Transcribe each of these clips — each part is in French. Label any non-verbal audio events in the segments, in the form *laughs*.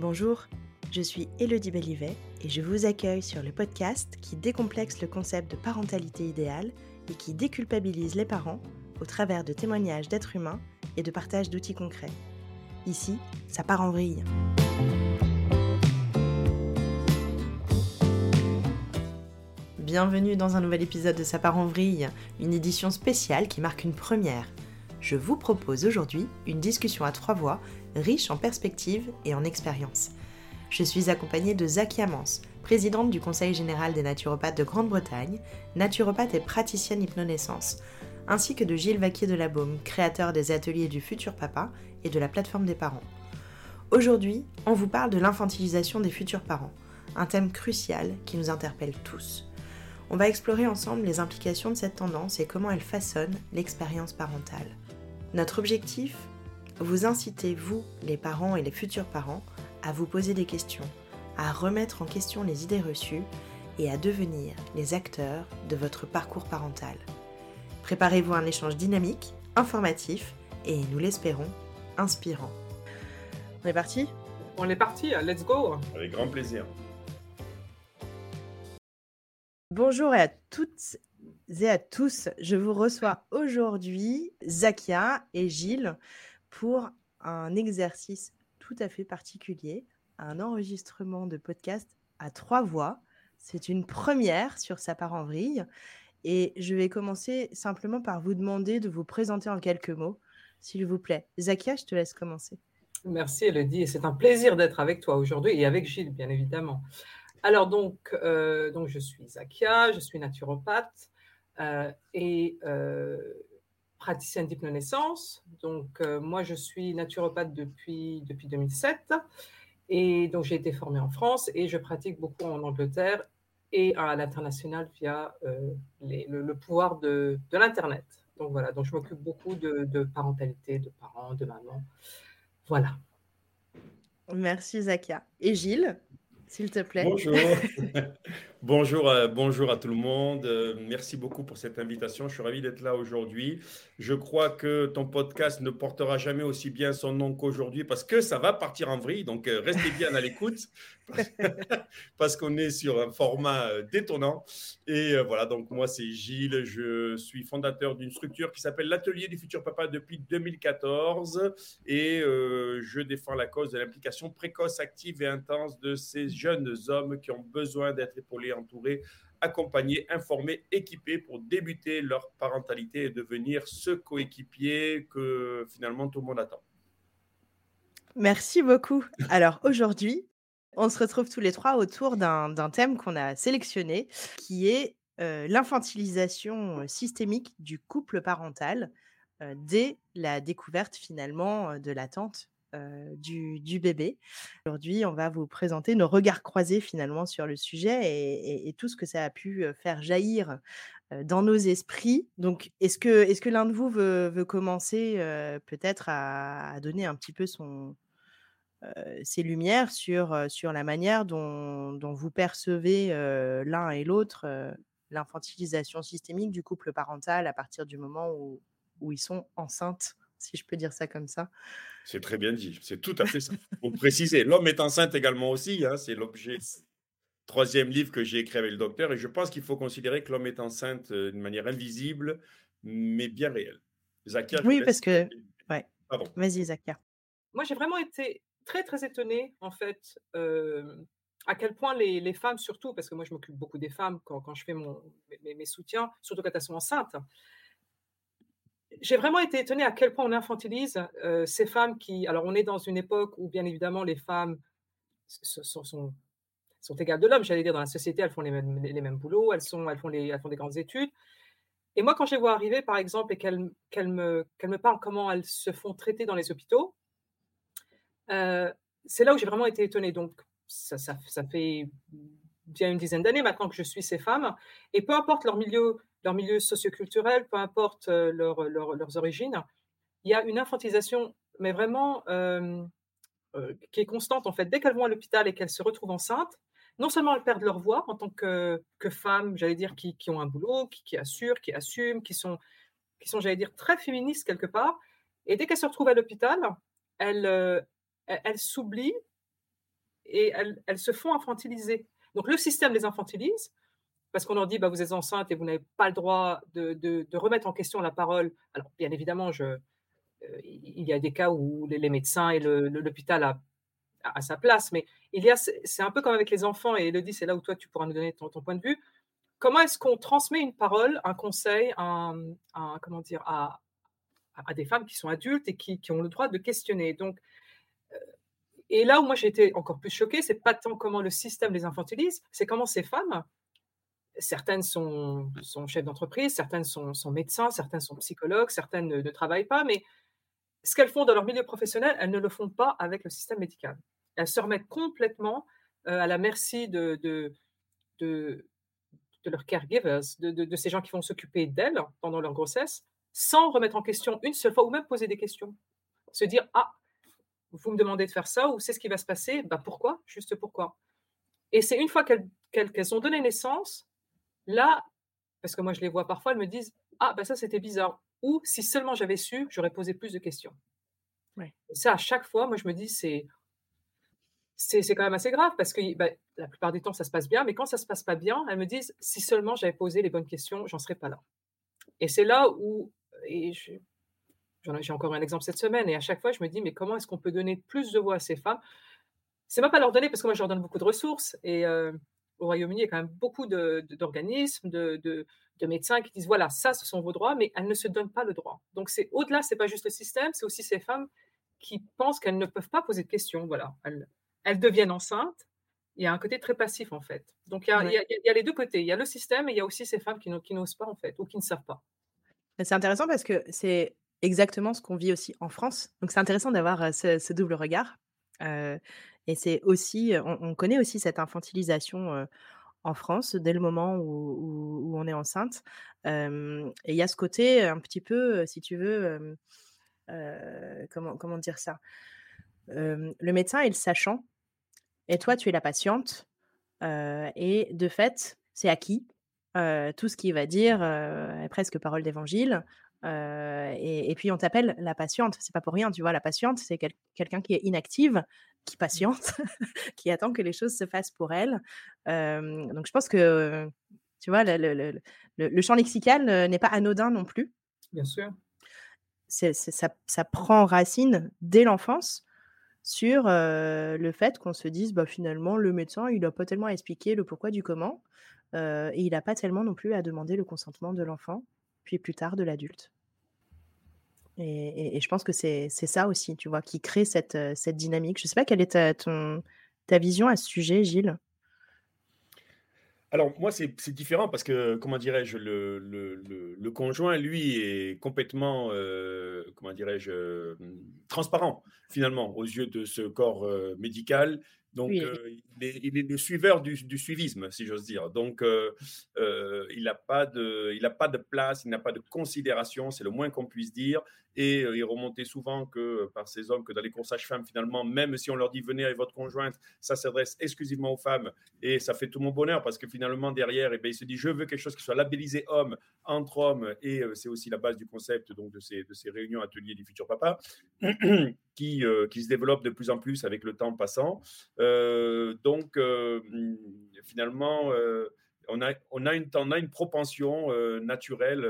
Bonjour, je suis Elodie Bellivet et je vous accueille sur le podcast qui décomplexe le concept de parentalité idéale et qui déculpabilise les parents au travers de témoignages d'êtres humains et de partage d'outils concrets. Ici, ça part en vrille. Bienvenue dans un nouvel épisode de Ça part en vrille, une édition spéciale qui marque une première. Je vous propose aujourd'hui une discussion à trois voix, riche en perspectives et en expériences. Je suis accompagnée de Zakia Mans, présidente du Conseil général des naturopathes de Grande-Bretagne, naturopathe et praticienne hypnonaissance, ainsi que de Gilles Vaquier de la Baume, créateur des ateliers du futur papa et de la plateforme des parents. Aujourd'hui, on vous parle de l'infantilisation des futurs parents, un thème crucial qui nous interpelle tous. On va explorer ensemble les implications de cette tendance et comment elle façonne l'expérience parentale. Notre objectif Vous inciter, vous, les parents et les futurs parents, à vous poser des questions, à remettre en question les idées reçues et à devenir les acteurs de votre parcours parental. Préparez-vous à un échange dynamique, informatif et, nous l'espérons, inspirant. On est parti? On est parti, let's go Avec grand plaisir. Bonjour à toutes et à tous. Je vous reçois aujourd'hui, Zakia et Gilles, pour un exercice tout à fait particulier, un enregistrement de podcast à trois voix. C'est une première sur sa part en vrille. Et je vais commencer simplement par vous demander de vous présenter en quelques mots, s'il vous plaît. Zakia, je te laisse commencer. Merci Elodie, c'est un plaisir d'être avec toi aujourd'hui et avec Gilles, bien évidemment. Alors donc, euh, donc je suis Zakia, je suis naturopathe euh, et euh, praticienne d'hypnonaissance. Donc moi, je suis naturopathe depuis, depuis 2007 et donc j'ai été formée en France et je pratique beaucoup en Angleterre et à l'international via euh, le, pouvoir de, l'Internet. Donc voilà, donc je m'occupe beaucoup de, parentalité, de parents, de maman. Voilà. Merci Zakia. Et Gilles s'il te plaît. Bonjour. *laughs* bonjour, à, bonjour à tout le monde. Euh, merci beaucoup pour cette invitation. Je suis ravi d'être là aujourd'hui. Je crois que ton podcast ne portera jamais aussi bien son nom qu'aujourd'hui parce que ça va partir en vrille. Donc, euh, restez bien à l'écoute *laughs* *laughs* parce qu'on est sur un format euh, détonnant. Et voilà, donc moi, c'est Gilles. Je suis fondateur d'une structure qui s'appelle l'Atelier du futur papa depuis 2014 et je défends la cause de l'implication précoce, active et intense de ces jeunes hommes qui ont besoin d'être épaulés, entourés, accompagnés, informés, équipés pour débuter leur parentalité et devenir ce coéquipier que finalement tout le monde attend. Merci beaucoup. Alors aujourd'hui, on se retrouve tous les trois autour d'un thème qu'on a sélectionné, qui est euh, l'infantilisation systémique du couple parental euh, dès la découverte finalement de l'attente euh, du, bébé. Aujourd'hui, on va vous présenter nos regards croisés finalement sur le sujet et, tout ce que ça a pu euh, faire jaillir euh, dans nos esprits. Donc, est-ce que, est que l'un de vous veut, commencer peut-être à, donner un petit peu son, ses lumières sur, sur la manière dont, vous percevez l'un et l'autre l'infantilisation systémique du couple parental à partir du moment où, où ils sont enceintes? Si je peux dire ça comme ça. C'est très bien dit, c'est tout à fait ça. Pour préciser, l'homme est enceinte également aussi, hein, c'est l'objet troisième livre que j'ai écrit avec le docteur, et je pense qu'il faut considérer que l'homme est enceinte euh, d'une manière invisible, mais bien réelle. Zakia, oui, parce que... Ouais. Vas-y, Zakia. Moi, j'ai vraiment été très, très étonnée, en fait, euh, à quel point les, les, femmes, surtout, parce que moi, je m'occupe beaucoup des femmes quand, quand je fais mon, mes, mes, soutiens, surtout quand elles sont enceintes, j'ai vraiment été étonnée à quel point on infantilise euh, ces femmes qui. Alors, on est dans une époque où, bien évidemment, les femmes sont, égales de l'homme. J'allais dire, dans la société, elles font les mêmes, les mêmes boulots, elles, sont, elles, font les, elles font des grandes études. Et moi, quand je les vois arriver, par exemple, et qu'elles qu'elles me, qu'elles me parlent comment elles se font traiter dans les hôpitaux, euh, c'est là où j'ai vraiment été étonnée. Donc, ça, ça fait bien une dizaine d'années maintenant que je suis ces femmes. Et peu importe leur milieu leur milieu socioculturel, peu importe euh, leur, leurs origines, il y a une infantilisation, mais vraiment euh, euh, qui est constante en fait. Dès qu'elles vont à l'hôpital et qu'elles se retrouvent enceintes, non seulement elles perdent leur voix en tant que, que femmes, j'allais dire, qui, qui, ont un boulot, qui, qui, assurent, qui assument, qui sont, qui sont j'allais dire, très féministes quelque part. Et dès qu'elles se retrouvent à l'hôpital, elles, elles, elles s'oublient et elles, se font infantiliser. Donc le système les infantilise parce qu'on leur dit bah, vous êtes enceinte et vous n'avez pas le droit de, remettre en question la parole. Alors bien évidemment, je, euh, il y a des cas où les, médecins et l'hôpital a, a, sa place, mais il y a, c'est un peu comme avec les enfants, et Elodie, c'est là où toi tu pourras nous donner ton, point de vue. Comment est-ce qu'on transmet une parole, un conseil, un, comment dire, à, à, des femmes qui sont adultes et qui, qui, ont le droit de questionner? Donc, euh, et là où moi j'ai été encore plus choquée, c'est pas tant comment le système les infantilise, c'est comment ces femmes, certaines sont, chefs d'entreprise, certaines sont, médecins, certaines sont psychologues, certaines ne, travaillent pas, mais ce qu'elles font dans leur milieu professionnel, elles ne le font pas avec le système médical. Elles se remettent complètement euh, à la merci de leurs caregivers, de, ces gens qui vont s'occuper d'elles pendant leur grossesse, sans remettre en question une seule fois ou même poser des questions. Se dire, ah, vous me demandez de faire ça ou c'est ce qui va se passer, bah pourquoi? Juste pourquoi? Et c'est une fois qu'elles ont donné naissance, là, parce que moi je les vois parfois, elles me disent, ah, bah ça c'était bizarre ou si seulement j'avais su, j'aurais posé plus de questions. ça, à chaque fois, moi, je me dis, c'est c'est quand même assez grave parce que bah, la plupart du temps, ça se passe bien, mais quand ça se passe pas bien, elles me disent, si seulement j'avais posé les bonnes questions, j'en serais pas là. Et c'est là où, et j'ai encore un exemple cette semaine, et à chaque fois, je me dis, mais comment est-ce qu'on peut donner plus de voix à ces femmes? C'est même pas leur donner, parce que moi, je leur donne beaucoup de ressources, et euh, au Royaume-Uni, il y a quand même beaucoup d'organismes, de, de médecins qui disent voilà, ça, ce sont vos droits, mais elles ne se donnent pas le droit. Donc, c'est au-delà, c'est pas juste le système, c'est aussi ces femmes qui pensent qu'elles ne peuvent pas poser de questions. Voilà, elles, elles, deviennent enceintes. Il y a un côté très passif, en fait. Donc, il y, a, il, y a, les deux côtés. Il y a le système et il y a aussi ces femmes qui, n'osent pas, en fait, ou qui ne savent pas. C'est intéressant parce que c'est exactement ce qu'on vit aussi en France. Donc, c'est intéressant d'avoir euh, ce, double regard. Euh, et c'est aussi, on, connaît aussi cette infantilisation en France dès le moment où, on est enceinte. et il y a ce côté un petit peu, si tu veux, comment, comment dire ça? Le médecin est le sachant et toi, tu es la patiente. et de fait, c'est acquis. tout ce qu'il va dire est presque parole d'évangile. Et, puis on t'appelle la patiente. C'est pas pour rien, tu vois. La patiente, c'est quelqu'un qui est inactive, qui patiente, *laughs* qui attend que les choses se fassent pour elle. donc je pense que, tu vois, le, champ lexical n'est pas anodin non plus. Bien sûr. Ça, prend racine dès l'enfance sur le fait qu'on se dise, bah, finalement, le médecin, il n'a pas tellement à expliquer le pourquoi du comment, et il n'a pas tellement non plus à demander le consentement de l'enfant, puis plus tard de l'adulte. Et, je pense que c'est ça aussi, tu vois, qui crée cette, euh, cette dynamique. Je ne sais pas quelle est ta, ton, ta vision à ce sujet, Gilles. Alors, moi, c'est différent parce que, comment dirais-je, le, le, conjoint, lui, est complètement, euh, comment dirais-je, euh, transparent, finalement, aux yeux de ce corps médical donc, euh, il, est, le suiveur du, suivisme, si j'ose dire. Donc, euh, euh, il n'a pas, de, il pas de place, il n'a pas de considération, c'est le moins qu'on puisse dire. Et il remontait souvent que par ces hommes que dans les coursages femmes, finalement, même si on leur dit venez avec votre conjointe, ça s'adresse exclusivement aux femmes. Et ça fait tout mon bonheur parce que finalement, derrière, eh bien, il se dit je veux quelque chose qui soit labellisé homme, entre hommes. Et c'est aussi la base du concept donc, de, ces, de ces réunions ateliers du futur papa *clears throat* qui, qui se développe de plus en plus avec le temps passant. Euh, donc, euh, finalement, euh, on a, on, a une, on a une propension naturelle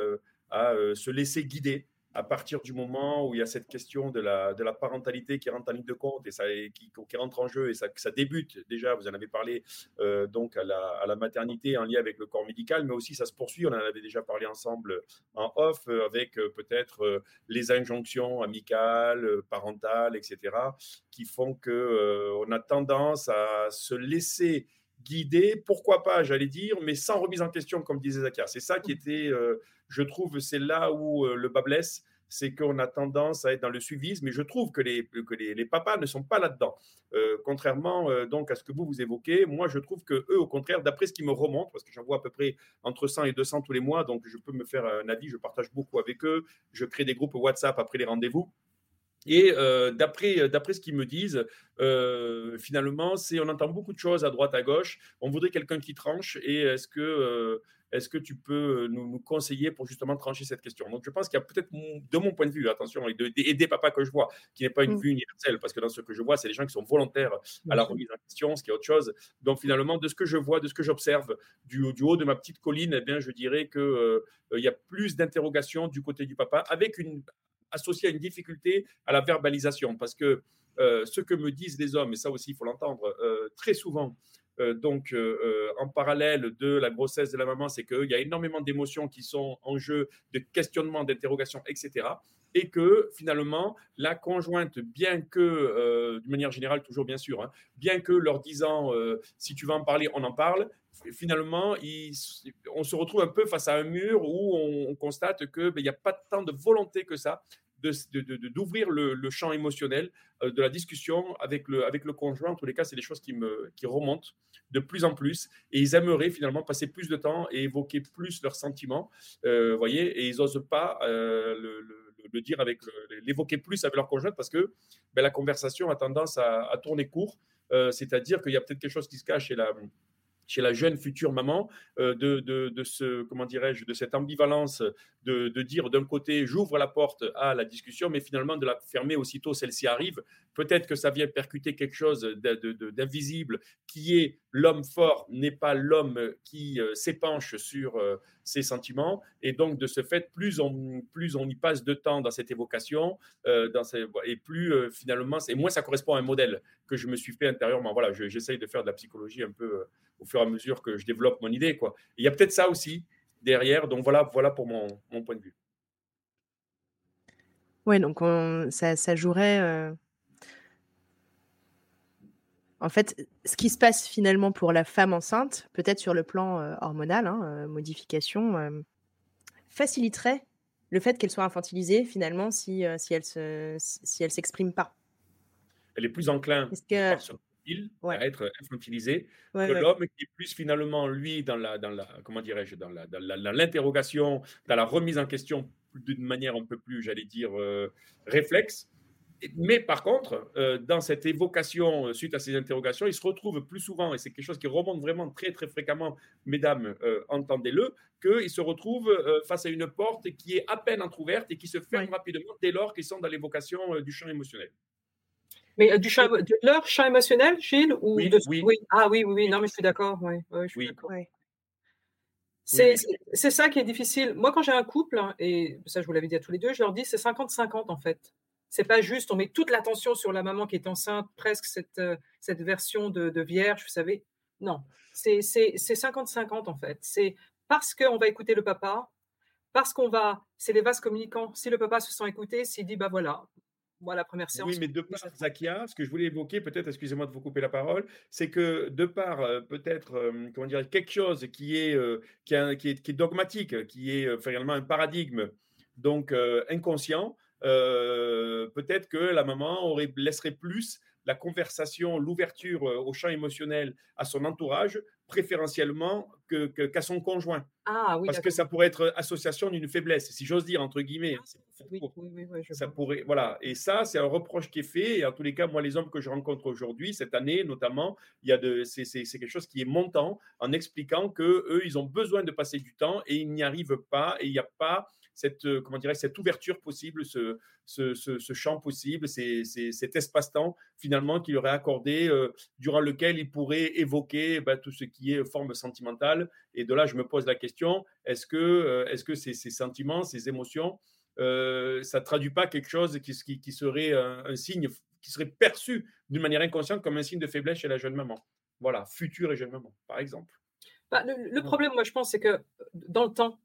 à se laisser guider à partir du moment où il y a cette question de la, parentalité qui rentre en ligne de compte et ça, qui, rentre en jeu et ça, ça débute déjà, vous en avez parlé donc à la, maternité en lien avec le corps médical, mais aussi ça se poursuit, on en avait déjà parlé ensemble en off avec peut-être les injonctions amicales, parentales, etc., qui font que on a tendance à se laisser guider, pourquoi pas, j'allais dire, mais sans remise en question, comme disait Zakia. C'est ça qui était je trouve c'est là où euh, le bas blesse, c'est qu'on a tendance à être dans le suivisme, mais je trouve que les, papas ne sont pas là-dedans. Euh, contrairement euh, donc à ce que vous vous évoquez, moi je trouve que eux, au contraire, d'après ce qui me remonte, parce que j'en vois à peu près entre 100 et 200 tous les mois, donc je peux me faire un avis, je partage beaucoup avec eux, je crée des groupes WhatsApp après les rendez-vous. Et d'après d'après ce qu'ils me disent, finalement, c'est on entend beaucoup de choses à droite à gauche. On voudrait quelqu'un qui tranche. Et est-ce que est-ce que tu peux nous, conseiller pour justement trancher cette question? Donc, je pense qu'il y a peut-être, de mon point de vue, attention, et, des papas que je vois, qui n'est pas une mmh. vue universelle, parce que dans ce que je vois, c'est des gens qui sont volontaires à la remise en question, ce qui est autre chose. Donc, finalement, de ce que je vois, de ce que j'observe du, haut de ma petite colline, eh bien, je dirais qu'il il y a plus d'interrogations du côté du papa, avec une associé à une difficulté à la verbalisation, parce que euh, ce que me disent les hommes, et ça aussi il faut l'entendre euh, très souvent, euh, donc en parallèle de la grossesse de la maman, c'est qu'il y a énormément d'émotions qui sont en jeu, de questionnements, d'interrogations, etc. Et que finalement, la conjointe, bien que, de manière générale, toujours bien sûr, hein, bien que leur disant si tu veux en parler, on en parle, finalement, on se retrouve un peu face à un mur où on, constate qu'il ben, n'y a pas tant de volonté que ça d'ouvrir le, champ émotionnel euh, de la discussion avec le, avec le conjoint. En tous les cas, c'est des choses qui, me, qui remontent de plus en plus et ils aimeraient finalement passer plus de temps et évoquer plus leurs sentiments, euh, voyez, et ils n'osent pas euh, le, dire avec l'évoquer plus avec leur conjoint parce que ben, la conversation a tendance à, tourner court. C'est-à-dire qu'il y a peut-être quelque chose qui se cache chez la jeune future maman euh, de, de, ce comment dirais-je de cette ambivalence de, de dire d'un côté j'ouvre la porte à la discussion mais finalement de la fermer aussitôt celle-ci arrive. Peut-être que ça vient percuter quelque chose d'invisible qui est l'homme fort n'est pas l'homme qui euh, s'épanche sur euh, ses sentiments. Et donc de ce fait plus on plus on y passe de temps dans cette évocation dans et plus finalement et moins ça correspond à un modèle que je me suis fait intérieurement. Voilà j'essaye de faire de la psychologie un peu au fur et à mesure que je développe mon idée. Quoi. il y a peut-être ça aussi derrière. Donc voilà, voilà pour mon, point de vue. Oui, donc ça, jouerait. Euh, en fait, ce qui se passe finalement pour la femme enceinte, peut-être sur le plan euh, hormonal, hein, euh, modification, faciliterait le fait qu'elle soit infantilisée finalement si, si elle ne se, si elle s'exprime pas. Elle est plus enclin que à être infantilisé, que l'homme qui est plus finalement, lui, dans la, dans la comment dirais-je, dans l'interrogation, dans, dans, la remise en question d'une manière un peu plus, j'allais dire, euh, réflexe. Mais par contre, euh, dans cette évocation euh, suite à ces interrogations, il se retrouve plus souvent, et c'est quelque chose qui remonte vraiment très très fréquemment, mesdames, entendez-le, qu'il se retrouve face à une porte qui est à peine entrouverte et qui se ferme rapidement dès lors qu'ils sont dans l'évocation du champ émotionnel. Mais euh, du champ, de leur champ émotionnel, Gilles ou oui, de... oui. Ah oui, oui, oui, non, mais je suis d'accord. Oui, oui, C'est ça qui est difficile. Moi, quand j'ai un couple, hein, et ça, je vous l'avais dit à tous les deux, je leur dis c'est 50-50 en fait. C'est pas juste, on met toute l'attention sur la maman qui est enceinte, presque cette, euh, cette version de, de, vierge, vous savez. Non, c'est 50-50 en fait. C'est parce qu'on va écouter le papa, parce qu'on va, c'est les vases communicants. Si le papa se sent écouté, s'il dit, bah voilà, moi, la première séance. Oui, mais de par Zakia, ce que je voulais évoquer, peut-être, excusez-moi de vous couper la parole, c'est que de par euh, peut-être, euh, comment dire, quelque chose qui est, euh, qui, est, dogmatique, qui est finalement un paradigme, donc inconscient, peut-être que la maman aurait, laisserait plus la conversation, l'ouverture au champ émotionnel à son entourage, préférentiellement qu'à son conjoint. Ah, oui, Parce que ça pourrait être association d'une faiblesse, si j'ose dire, entre guillemets. Ah, oui, oui, ça pourrait, voilà. Et ça, c'est un reproche qui est fait. Et en tous les cas, moi, les hommes que je rencontre aujourd'hui, cette année notamment, il y a de, c'est, quelque chose qui est montant en expliquant que eux, ils ont besoin de passer du temps et ils n'y arrivent pas. Et il n'y a pas cette, euh, comment dirais, cette ouverture possible, ce, ce, ce, champ possible, cet espace-temps finalement qu'il aurait accordé, euh, durant lequel il pourrait évoquer bah, tout ce qui est forme sentimentale. Et de là, je me pose la question, est-ce que, euh, est-ce que ces, ces, sentiments, ces émotions, ça ne traduit pas quelque chose qui, qui, qui serait un, signe, qui serait perçu d'une manière inconsciente comme un signe de faiblesse chez la jeune maman? Voilà, future et jeune maman, par exemple. Bah, le, problème, moi, je pense, c'est que dans le temps,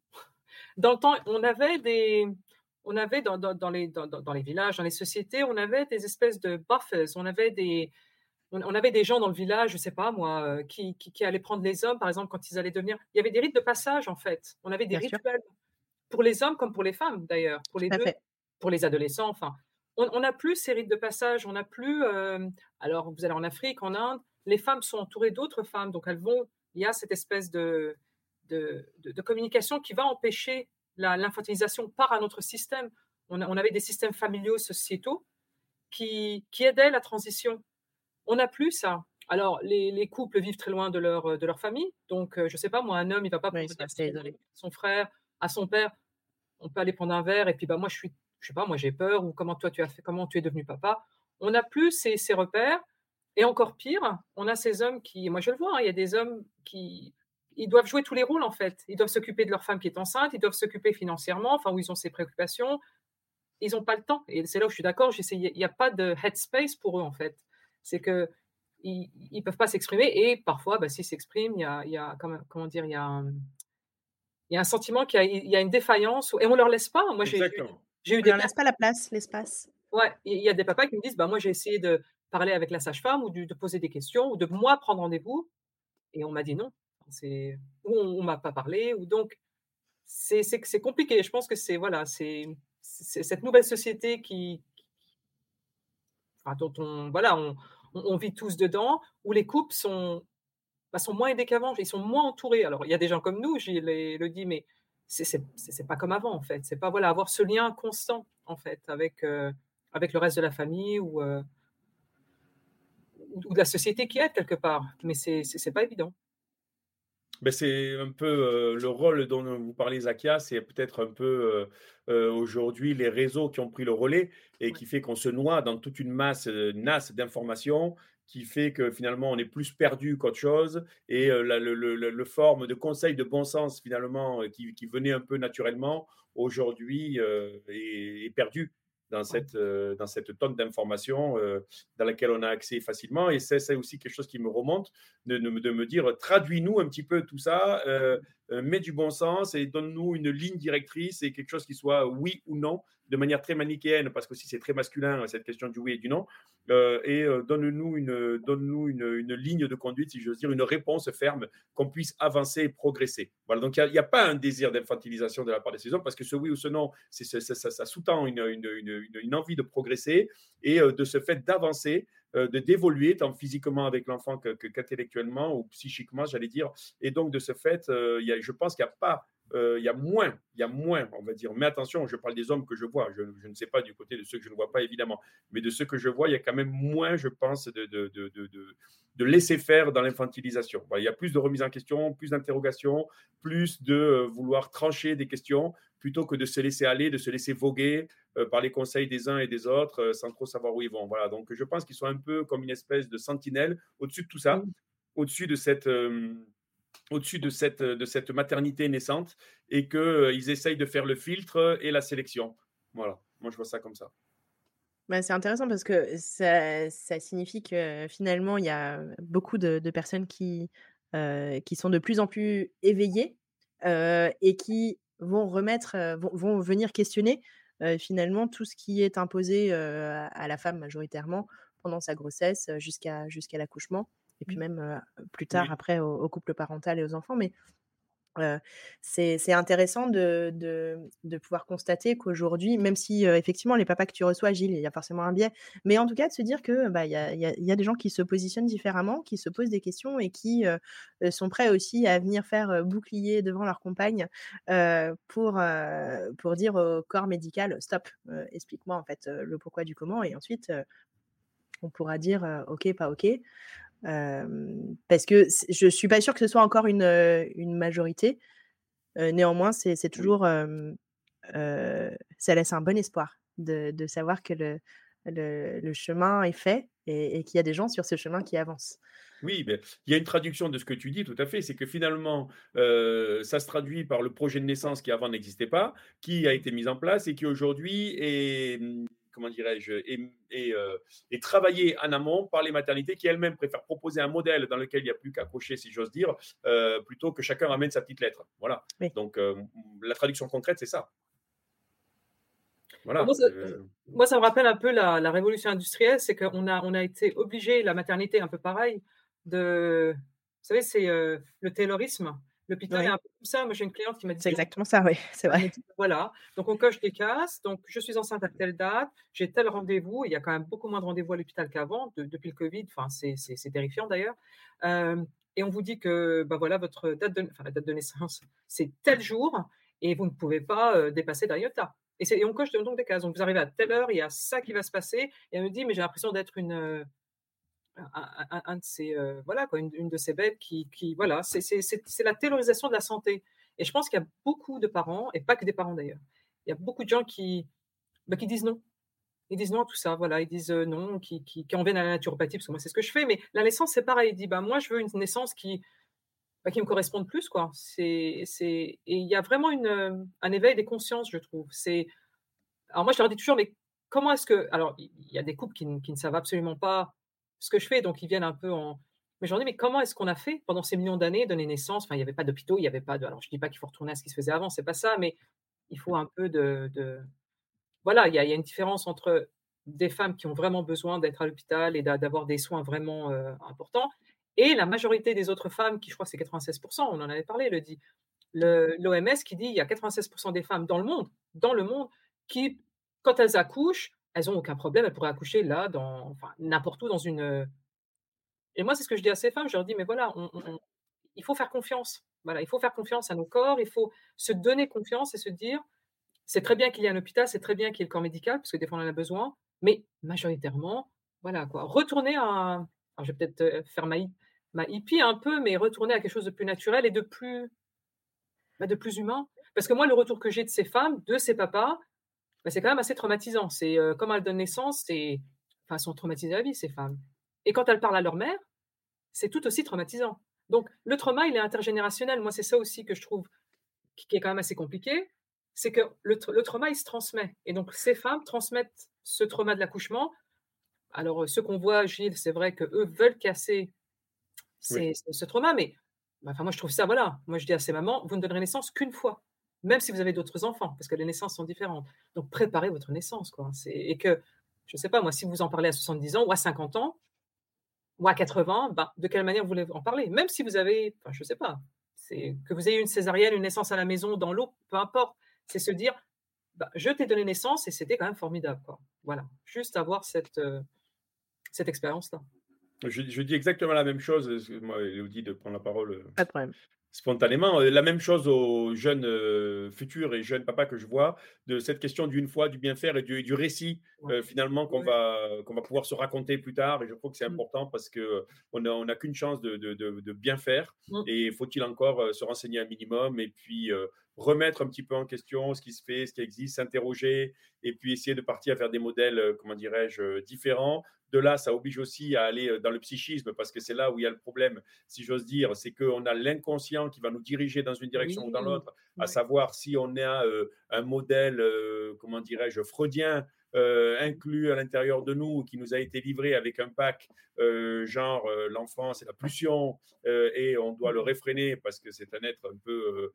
dans le temps, on avait des, on avait dans, dans, les, dans, les villages, dans les sociétés, on avait des espèces de buffers, on avait des, on, avait des gens dans le village, je sais pas moi, euh, qui, qui, allaient prendre les hommes, par exemple, quand ils allaient devenir. Il y avait des rites de passage, en fait. On avait des rituels pour les hommes comme pour les femmes, d'ailleurs, pour les deux, pour les adolescents. Enfin, on n'a plus ces rites de passage, on n'a plus. Euh, alors, vous allez en Afrique, en Inde, les femmes sont entourées d'autres femmes, donc elles vont. Il y a cette espèce de, de, de, communication qui va empêcher l'infantilisation par un autre système. On, on, avait des systèmes familiaux, sociétaux qui, qui aidaient la transition. On n'a plus ça. alors, les, couples vivent très loin de leur, de leur famille. Donc, je ne sais pas, moi, un homme, il ne va pas oui, son, frère, à son père. On peut aller prendre un verre et puis, bah, moi, je suis, je sais pas, moi, j'ai peur ou comment toi, tu as fait, comment tu es devenu papa. On n'a plus ces, ces, repères. Et encore pire, on a ces hommes qui, moi, je le vois, hein, il y a des hommes qui, ils doivent jouer tous les rôles, en fait. Ils doivent s'occuper de leur femme qui est enceinte, ils doivent s'occuper financièrement, enfin, où ils ont ces préoccupations. Ils n'ont pas le temps. Et c'est là où je suis d'accord, il n'y a pas de headspace pour eux, en fait. C'est que ils ne peuvent pas s'exprimer et parfois, bah, s'ils s'expriment, il y a, il y a comment, dire, il y a un, il y a un sentiment qu'il y, y, a une défaillance et on ne leur laisse pas. Moi, j'ai, j'ai eu des. On leur laisse pas la place, l'espace. Ouais, il y a des papas qui me disent, bah, moi, j'ai essayé de parler avec la sage-femme ou de, poser des questions ou de moi prendre rendez-vous et on m'a dit non. C'est, ou on, ne m'a pas parlé ou donc c'est, c'est, c'est compliqué. Je pense que c'est voilà, c'est, c'est cette nouvelle société qui, dont on voilà, on, on, vit tous dedans, où les couples sont, bah, sont moins aidés qu'avant, ils sont moins entourés. Alors, il y a des gens comme nous, je le dis, mais c'est pas comme avant, en fait. C'est pas voilà, avoir ce lien constant, en fait, avec, euh, avec le reste de la famille ou, euh, ou de la société qui aide quelque part. Mais c'est pas évident. Ben c'est un peu euh, le rôle dont vous parlez, Zakia, c'est peut-être un peu aujourd'hui les réseaux qui ont pris le relais et qui fait qu'on se noie dans toute une masse, nasse d'informations qui fait que finalement on est plus perdu qu'autre chose et le, forme de conseil de bon sens finalement qui, venait un peu naturellement aujourd'hui est, perdu dans cette, euh, dans cette tonne d'informations euh, dans laquelle on a accès facilement. Et c'est aussi quelque chose qui me remonte de, de, me dire traduis-nous un petit peu tout ça, euh, mets du bon sens et donne-nous une ligne directrice et quelque chose qui soit oui ou non de manière très manichéenne, parce que si c'est très masculin cette question du oui et du non. et donne-nous une, donne-nous une, une, ligne de conduite, si j'ose dire, une réponse ferme, qu'on puisse avancer et progresser. Voilà, donc il n'y a, pas un désir d'infantilisation de la part de ces hommes, parce que ce oui ou ce non, ça, sous-tend une, une, envie de progresser et euh, de ce fait d'avancer, euh, de d'évoluer tant physiquement avec l'enfant qu'intellectuellement ou psychiquement, j'allais dire. Et donc de ce fait, euh, il y a, je pense qu'il n'y a pas il y a moins, il y a moins, on va dire. Mais attention, je parle des hommes que je vois. Je, ne sais pas du côté de ceux que je ne vois pas, évidemment. Mais de ceux que je vois, il y a quand même moins, je pense, de, de, de, de laisser faire dans l'infantilisation. il y a plus de remise en question, plus d'interrogations, plus de vouloir trancher des questions plutôt que de se laisser aller, de se laisser voguer euh, par les conseils des uns et des autres euh, sans trop savoir où ils vont. Voilà, donc je pense qu'ils sont un peu comme une espèce de sentinelle au-dessus de tout ça, au-dessus de cette, euh, au-dessus de cette, de cette maternité naissante et qu'ils essayent de faire le filtre et la sélection. Voilà, moi je vois ça comme ça. Bah, c'est intéressant parce que ça, ça, signifie que finalement, il y a beaucoup de, de personnes qui, qui sont de plus en plus éveillées et qui vont remettre, vont, venir questionner finalement tout ce qui est imposé à la femme majoritairement pendant sa grossesse jusqu'à jusqu'à l'accouchement et puis mmh. même plus tard après au, couple parental et aux enfants. Mais c'est intéressant de, pouvoir constater qu'aujourd'hui, même si effectivement les papas que tu reçois, Gilles, il y a forcément un biais, mais en tout cas de se dire que bah, il y, a, y, a, des gens qui se positionnent différemment, qui se posent des questions et qui sont prêts aussi à venir faire bouclier devant leur compagne pour, pour dire au corps médical stop, explique-moi en fait le pourquoi du comment et ensuite on pourra dire ok, pas ok parce que je suis pas sûre que ce soit encore une, une majorité. néanmoins, c'est toujours, ça laisse un bon espoir de, de savoir que le, le, le, chemin est fait et, qu'il y a des gens sur ce chemin qui avancent. Oui, il y a une traduction de ce que tu dis, tout à fait. C'est que finalement, ça se traduit par le projet de naissance qui avant n'existait pas, qui a été mis en place et qui aujourd'hui est mmh, comment dirais-je, et, euh, travailler en amont par les maternités qui elles-mêmes préfèrent proposer un modèle dans lequel il n'y a plus qu'à cocher, si j'ose dire, euh, plutôt que chacun ramène sa petite lettre. Voilà. Donc, euh, la traduction concrète, c'est ça. Voilà. Moi ça, me rappelle un peu la, révolution industrielle, c'est qu'on a, on a été obligé, la maternité un peu pareil, de. Vous savez, c'est le taylorisme. L'hôpital est un peu comme ça. Moi, j'ai une cliente qui m'a dit. C'est exactement ça, oui, c'est vrai. voilà. Donc, on coche des cases. Donc, je suis enceinte à telle date. J'ai tel rendez-vous. Il y a quand même beaucoup moins de rendez-vous à l'hôpital qu'avant, depuis le Covid. Enfin, c'est terrifiant d'ailleurs. et on vous dit que, bah voilà, votre date de, enfin, la date de naissance, c'est tel jour et vous ne pouvez pas dépasser d'IOTA. Et, et on coche donc des cases. Donc, vous arrivez à telle heure, il y a ça qui va se passer. Et elle me dit, mais j'ai l'impression d'être une un, de ces, voilà, quoi, une, de ces bêtes qui, qui voilà, c'est la taylorisation de la santé. Et je pense qu'il y a beaucoup de parents, et pas que des parents d'ailleurs, il y a beaucoup de gens qui, bah, qui disent non. Ils disent non à tout ça, voilà, ils disent non, qui, qui, qui, en viennent à la naturopathie, parce que moi c'est ce que je fais, mais la naissance c'est pareil, il dit bah, moi je veux une naissance qui, bah, qui me corresponde plus, quoi. C'est, et il y a vraiment une, un éveil des consciences, je trouve. C'est, alors moi je leur dis toujours, mais comment est-ce que, alors il y a des couples qui ne savent absolument pas ce que je fais, donc ils viennent un peu en, mais j'en dis, mais comment est-ce qu'on a fait pendant ces millions d'années, donner naissance? Enfin, il n'y avait pas d'hôpitaux, il n'y avait pas de. Alors, je ne dis pas qu'il faut retourner à ce qui se faisait avant, c'est pas ça, mais il faut un peu de. Voilà, il y, a, une différence entre des femmes qui ont vraiment besoin d'être à l'hôpital et d'avoir des soins vraiment euh, importants, et la majorité des autres femmes, qui je crois c'est 96%, on en avait parlé, le dit. L'OMS qui dit il y a 96% des femmes dans le monde, dans le monde, qui, quand elles accouchent, elles n'ont aucun problème, elles pourraient accoucher là, dans, n'importe où dans une, et moi, c'est ce que je dis à ces femmes, je leur dis, mais voilà, il faut faire confiance. Voilà, il faut faire confiance à nos corps, il faut se donner confiance et se dire, c'est très bien qu'il y ait un hôpital, c'est très bien qu'il y ait le corps médical, parce que des fois on en a besoin, mais majoritairement, voilà quoi. Retourner à, alors je vais peut-être euh, faire ma, ma hippie un peu, mais retourner à quelque chose de plus naturel et de plus, bah, de plus humain. Parce que moi, le retour que j'ai de ces femmes, de ces papas, c'est quand même assez traumatisant. C'est euh, comme elles donnent naissance, c'est, enfin, elles sont traumatisées à la vie, ces femmes. Et quand elles parlent à leur mère, c'est tout aussi traumatisant. Donc, le trauma, il est intergénérationnel. Moi, c'est ça aussi que je trouve qui est quand même assez compliqué. C'est que le, trauma, il se transmet. Et donc, ces femmes transmettent ce trauma de l'accouchement. Alors, euh, ce qu'on voit, Gilles, c'est vrai qu'eux veulent casser ce trauma, mais bah, enfin, moi, je trouve ça, voilà. Moi, je dis à ces mamans, vous ne donnerez naissance qu'une fois, même si vous avez d'autres enfants, parce que les naissances sont différentes. Donc, préparez votre naissance, quoi. Et que, je ne sais pas, moi, si vous en parlez à 70 ans ou à 50 ans, ou à 80, bah, de quelle manière vous voulez en parler? Même si vous avez, enfin, je ne sais pas, c'est que vous ayez une césarienne, une naissance à la maison, dans l'eau, peu importe, c'est se dire, bah, je t'ai donné naissance et c'était quand même formidable. Quoi. Voilà, juste avoir cette, euh, cette expérience-là. Je, je, dis exactement la même chose. Excuse-moi, Elodie, de prendre la parole. Euh, pas de problème spontanément. Euh, la même chose aux jeunes euh, futurs et jeunes papas que je vois, de cette question d'une fois, du bien faire et du, récit euh, finalement qu'on va, qu'on va pouvoir se raconter plus tard. Et je crois que c'est mmh. important parce qu'on n'a on a qu'une chance de, de, de, bien faire. Mmh. Et faut-il encore se renseigner un minimum et puis remettre un petit peu en question ce qui se fait, ce qui existe, s'interroger et puis essayer de partir vers des modèles, comment dirais-je, différents, de là, ça oblige aussi à aller euh, dans le psychisme parce que c'est là où il y a le problème, si j'ose dire, c'est qu'on a l'inconscient qui va nous diriger dans une direction ou dans l'autre, à savoir si on a euh, un modèle, euh, comment dirais-je, freudien euh, inclus à l'intérieur de nous, qui nous a été livré avec un pack euh, genre euh, l'enfant c'est la pulsion et on doit le réfréner parce que c'est un être un peu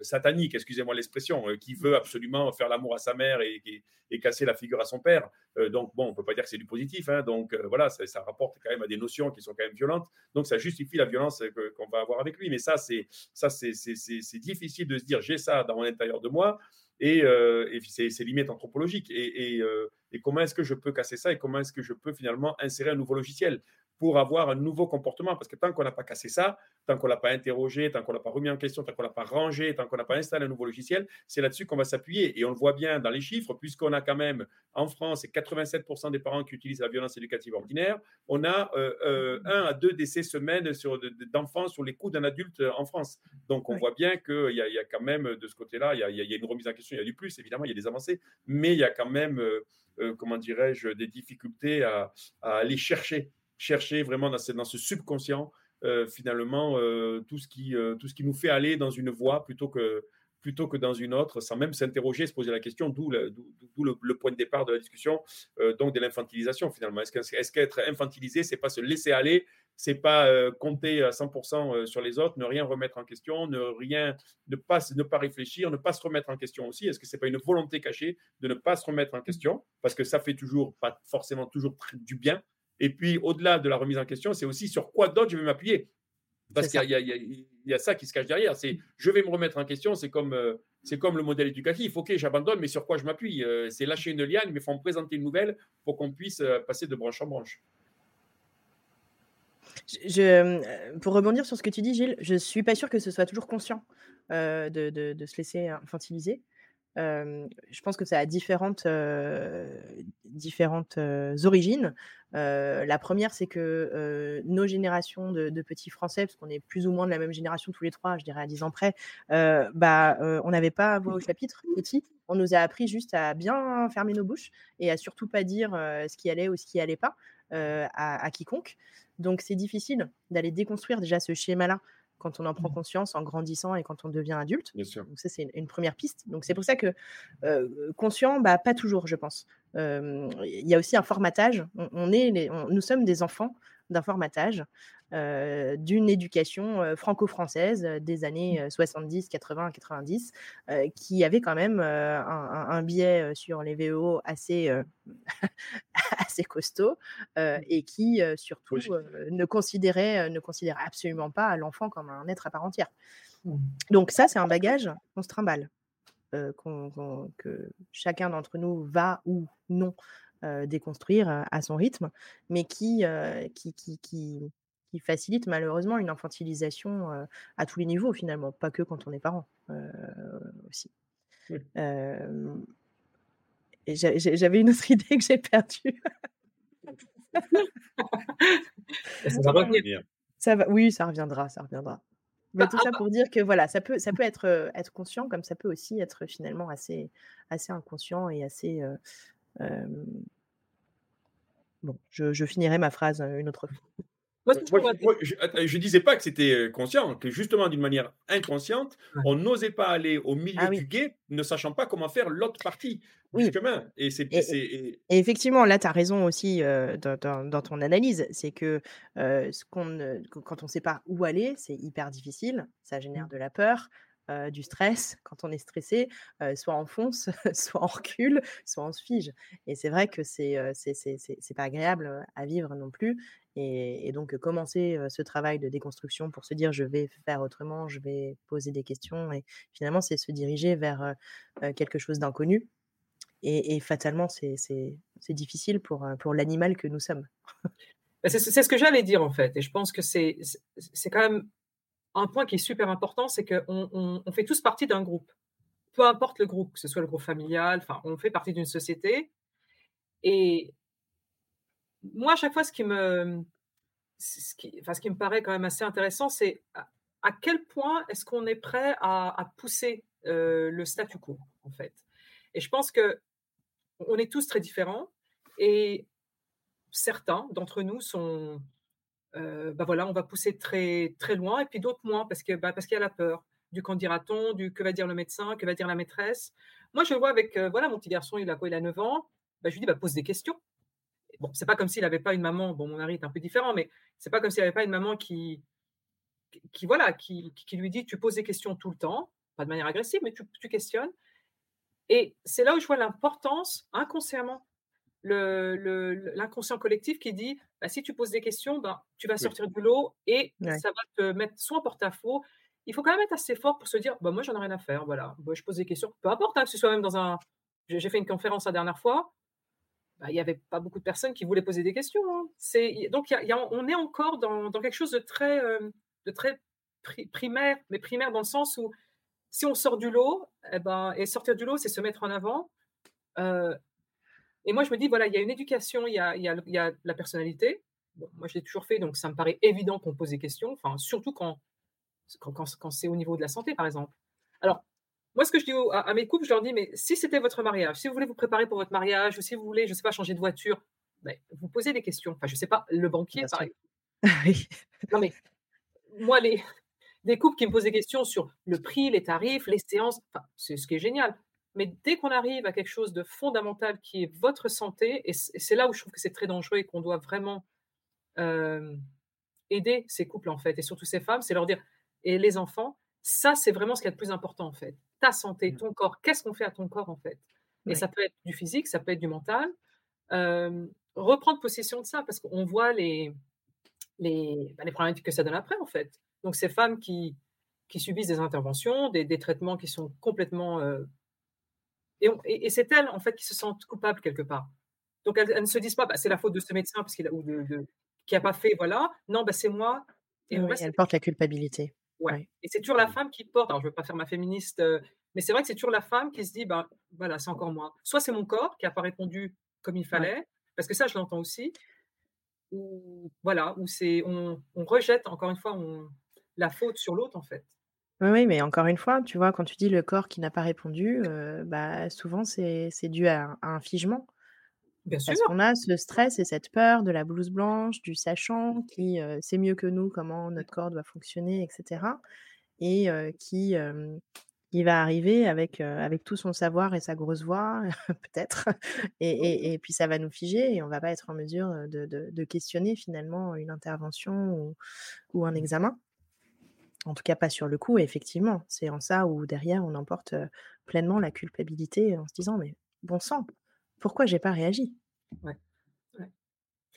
satanique, excusez-moi l'expression, qui veut absolument faire l'amour à sa mère et, et, casser la figure à son père. donc bon, on peut pas dire que c'est du positif, hein, donc voilà, ça, ça, rapporte quand même à des notions qui sont quand même violentes. Donc ça justifie la violence qu'on va avoir avec lui. Mais ça, c'est ça, c'est difficile de se dire j'ai ça dans l'intérieur de moi et, euh, et c'est limites anthropologiques. Et, et, euh, et comment est-ce que je peux casser ça et comment est-ce que je peux finalement insérer un nouveau logiciel pour avoir un nouveau comportement? Parce que tant qu'on n'a pas cassé ça, tant qu'on ne l'a pas interrogé, tant qu'on ne l'a pas remis en question, tant qu'on ne l'a pas rangé, tant qu'on n'a pas installé un nouveau logiciel, c'est là-dessus qu'on va s'appuyer. Et on le voit bien dans les chiffres, puisqu'on a quand même en France 87% des parents qui utilisent la violence éducative ordinaire. On a euh, euh, un à deux décès semaines d'enfants sur les coups d'un adulte en France. Donc on voit bien qu'il y, y, a quand même de ce côté-là, il, il y, a une remise en question, il y a du plus, évidemment, il y a des avancées, mais il y a quand même, euh, comment dirais-je, des difficultés à, aller chercher chercher vraiment dans ce, subconscient euh, finalement euh, tout, ce qui, euh, tout ce qui nous fait aller dans une voie plutôt que, plutôt que dans une autre, sans même s'interroger, se poser la question, d'où le, point de départ de la discussion, donc de l'infantilisation finalement. Est-ce qu'être est infantilisé, c'est pas se laisser aller, c'est pas compter à 100% sur les autres, ne rien remettre en question, ne rien, ne pas, ne pas réfléchir, ne pas se remettre en question aussi. Est-ce que c'est pas une volonté cachée de ne pas se remettre en question, parce que ça fait toujours pas forcément toujours du bien et puis, au-delà de la remise en question, c'est aussi sur quoi d'autre je vais m'appuyer. Parce qu'il y, a ça qui se cache derrière. C'est je vais me remettre en question. C'est comme, euh, c'est comme le modèle éducatif. Ok, j'abandonne, mais sur quoi je m'appuie? Euh, C'est lâcher une liane, mais il faut me présenter une nouvelle pour qu'on puisse euh, passer de branche en branche. Je, pour rebondir sur ce que tu dis, Gilles, je suis pas sûre que ce soit toujours conscient de, de, se laisser infantiliser. je pense que ça a différentes, différentes origines. la première, c'est que nos générations de, petits Français, parce qu'on est plus ou moins de la même génération tous les trois, je dirais à 10 ans près, bah, on n'avait pas voix au chapitre petit. On nous a appris juste à bien fermer nos bouches et à surtout pas dire ce qui allait ou ce qui allait pas à, à quiconque. Donc c'est difficile d'aller déconstruire déjà ce schéma-là quand on en prend mmh. conscience en grandissant et quand on devient adulte. Bien sûr. Donc ça, c'est une, première piste. Donc c'est pour ça que conscient, bah, pas toujours, je pense. Il y a aussi un formatage. On, est nous sommes des enfants d'un formatage. Euh, d'une éducation euh, franco-française euh, des années 70, 80, 90, qui avait quand même un, biais sur les VO assez, *laughs* assez costaud et qui surtout ne, considérait, ne considérait absolument pas l'enfant comme un être à part entière. Mmh. Donc ça, c'est un bagage qu'on se trimballe, que chacun d'entre nous va ou non déconstruire à son rythme, mais qui, qui, qui, qui, qui facilite malheureusement une infantilisation à tous les niveaux finalement, pas que quand on est parent aussi. J'avais une autre *laughs* idée que j'ai perdue. ça va revenir. Ça va, oui, ça reviendra, ça reviendra. Mais tout ça pour dire que voilà, ça peut, ça peut être, être conscient, comme ça peut aussi être finalement assez, assez inconscient et assez. bon, je, je, finirai ma phrase une autre fois. Euh, je, ne disais pas que c'était euh, conscient, que justement d'une manière inconsciente, on n'osait pas aller au milieu ah du guet, ne sachant pas comment faire l'autre partie du chemin. Et, c'est, et, effectivement, là, tu as raison aussi euh, dans, ton analyse, c'est que ce qu'on, quand on ne sait pas où aller, c'est hyper difficile, ça génère mmh. de la peur, du stress quand on est stressé, soit on fonce, *laughs* soit on recule, soit on se fige. Et c'est vrai que c'est c'est pas agréable à vivre non plus. Et, donc commencer ce travail de déconstruction pour se dire je vais faire autrement, je vais poser des questions. Et finalement, c'est se diriger vers quelque chose d'inconnu. Et, fatalement, c'est difficile pour, pour l'animal que nous sommes. Bah, c'est ce que j'allais dire en fait. Et je pense que c'est quand même un point qui est super important, c'est qu'on on, fait tous partie d'un groupe. Peu importe le groupe, que ce soit le groupe familial, enfin, on fait partie d'une société. Et moi, à chaque fois, ce qui me, ce qui, ce qui me paraît quand même assez intéressant, c'est à, quel point est-ce qu'on est prêt à, pousser euh, le statu quo, en fait. Et je pense que on est tous très différents et certains d'entre nous sont, euh, bah voilà, on va pousser très, très loin, et puis d'autres moins, parce qu'il bah, parce qu'il y a la peur du quand dira-t-on, du que va dire le médecin, que va dire la maîtresse. Moi, je le vois avec, euh, voilà, mon petit garçon, il a quoi, il a 9 ans, bah, je lui dis, bah, pose des questions. Bon, c'est pas comme s'il n'avait pas une maman, bon, mon mari est un peu différent, mais c'est pas comme s'il n'avait pas une maman qui, qui, voilà, qui, qui, lui dit, tu poses des questions tout le temps, pas de manière agressive, mais tu, tu questionnes. Et c'est là où je vois l'importance, inconsciemment, l'inconscient collectif qui dit bah, si tu poses des questions, ben, tu vas sortir du lot et ça va te mettre soit en porte-à-faux. Il faut quand même être assez fort pour se dire bah, moi, j'en ai rien à faire. Voilà, moi, je pose des questions. Peu importe hein, que ce soit même dans un. J'ai fait une conférence la dernière fois. Bah, il n'y avait pas beaucoup de personnes qui voulaient poser des questions. Hein. Donc, y a, on est encore dans, dans, quelque chose de très, euh, de très primaire, mais primaire dans le sens où si on sort du lot, eh ben, et sortir du lot, c'est se mettre en avant. Euh, et moi, je me dis, voilà, il y a une éducation, il y a, il y a, la personnalité. moi, je l'ai toujours fait, donc ça me paraît évident qu'on pose des questions, enfin, surtout quand, quand, quand, c'est au niveau de la santé, par exemple. Alors, moi, ce que je dis à, mes couples, je leur dis, mais si c'était votre mariage, si vous voulez vous préparer pour votre mariage, ou si vous voulez, je ne sais pas, changer de voiture, ben, vous posez des questions. Enfin, je ne sais pas, le banquier, par exemple. *laughs* Non, mais moi, les, des couples qui me posent des questions sur le prix, les tarifs, les séances, enfin, c'est ce qui est génial. Mais dès qu'on arrive à quelque chose de fondamental qui est votre santé, et c'est là où je trouve que c'est très dangereux et qu'on doit vraiment euh, aider ces couples en fait, et surtout ces femmes, c'est leur dire, et les enfants, ça c'est vraiment ce qui est le plus important en fait. Ta santé, mmh. ton corps, qu'est-ce qu'on fait à ton corps en fait? Et ça peut être du physique, ça peut être du mental. Euh, reprendre possession de ça parce qu'on voit les, les, bah, les problématiques que ça donne après en fait. Donc ces femmes qui, qui subissent des interventions, des, des traitements qui sont complètement euh, et, c'est elles, en fait, qui se sentent coupables quelque part. Donc, elles, ne se disent pas, bah, c'est la faute de ce médecin parce qu'il a, ou de, qui n'a pas fait, voilà. Non, bah, c'est moi. Et elles portent la culpabilité. Ouais. Et c'est toujours la femme qui porte. Alors, je ne veux pas faire ma féministe, mais c'est vrai que c'est toujours la femme qui se dit, ben voilà, c'est encore moi. Soit c'est mon corps qui n'a pas répondu comme il fallait, parce que ça, je l'entends aussi. Ou voilà, ou c'est on, rejette encore une fois on, la faute sur l'autre en fait. Oui, mais encore une fois, tu vois, quand tu dis le corps qui n'a pas répondu, bah, souvent c'est dû à, un figement. Bien Parce qu'on a ce stress et cette peur de la blouse blanche, du sachant qui sait mieux que nous comment notre corps doit fonctionner, etc. Et qui, il va arriver avec, avec tout son savoir et sa grosse voix, *laughs* peut-être, et, et, puis ça va nous figer et on va pas être en mesure de, de, questionner finalement une intervention ou, ou, un examen. En tout cas, pas sur le coup, effectivement. C'est en ça où derrière, on emporte pleinement la culpabilité en se disant, mais bon sang, pourquoi j'ai pas réagi? Ouais.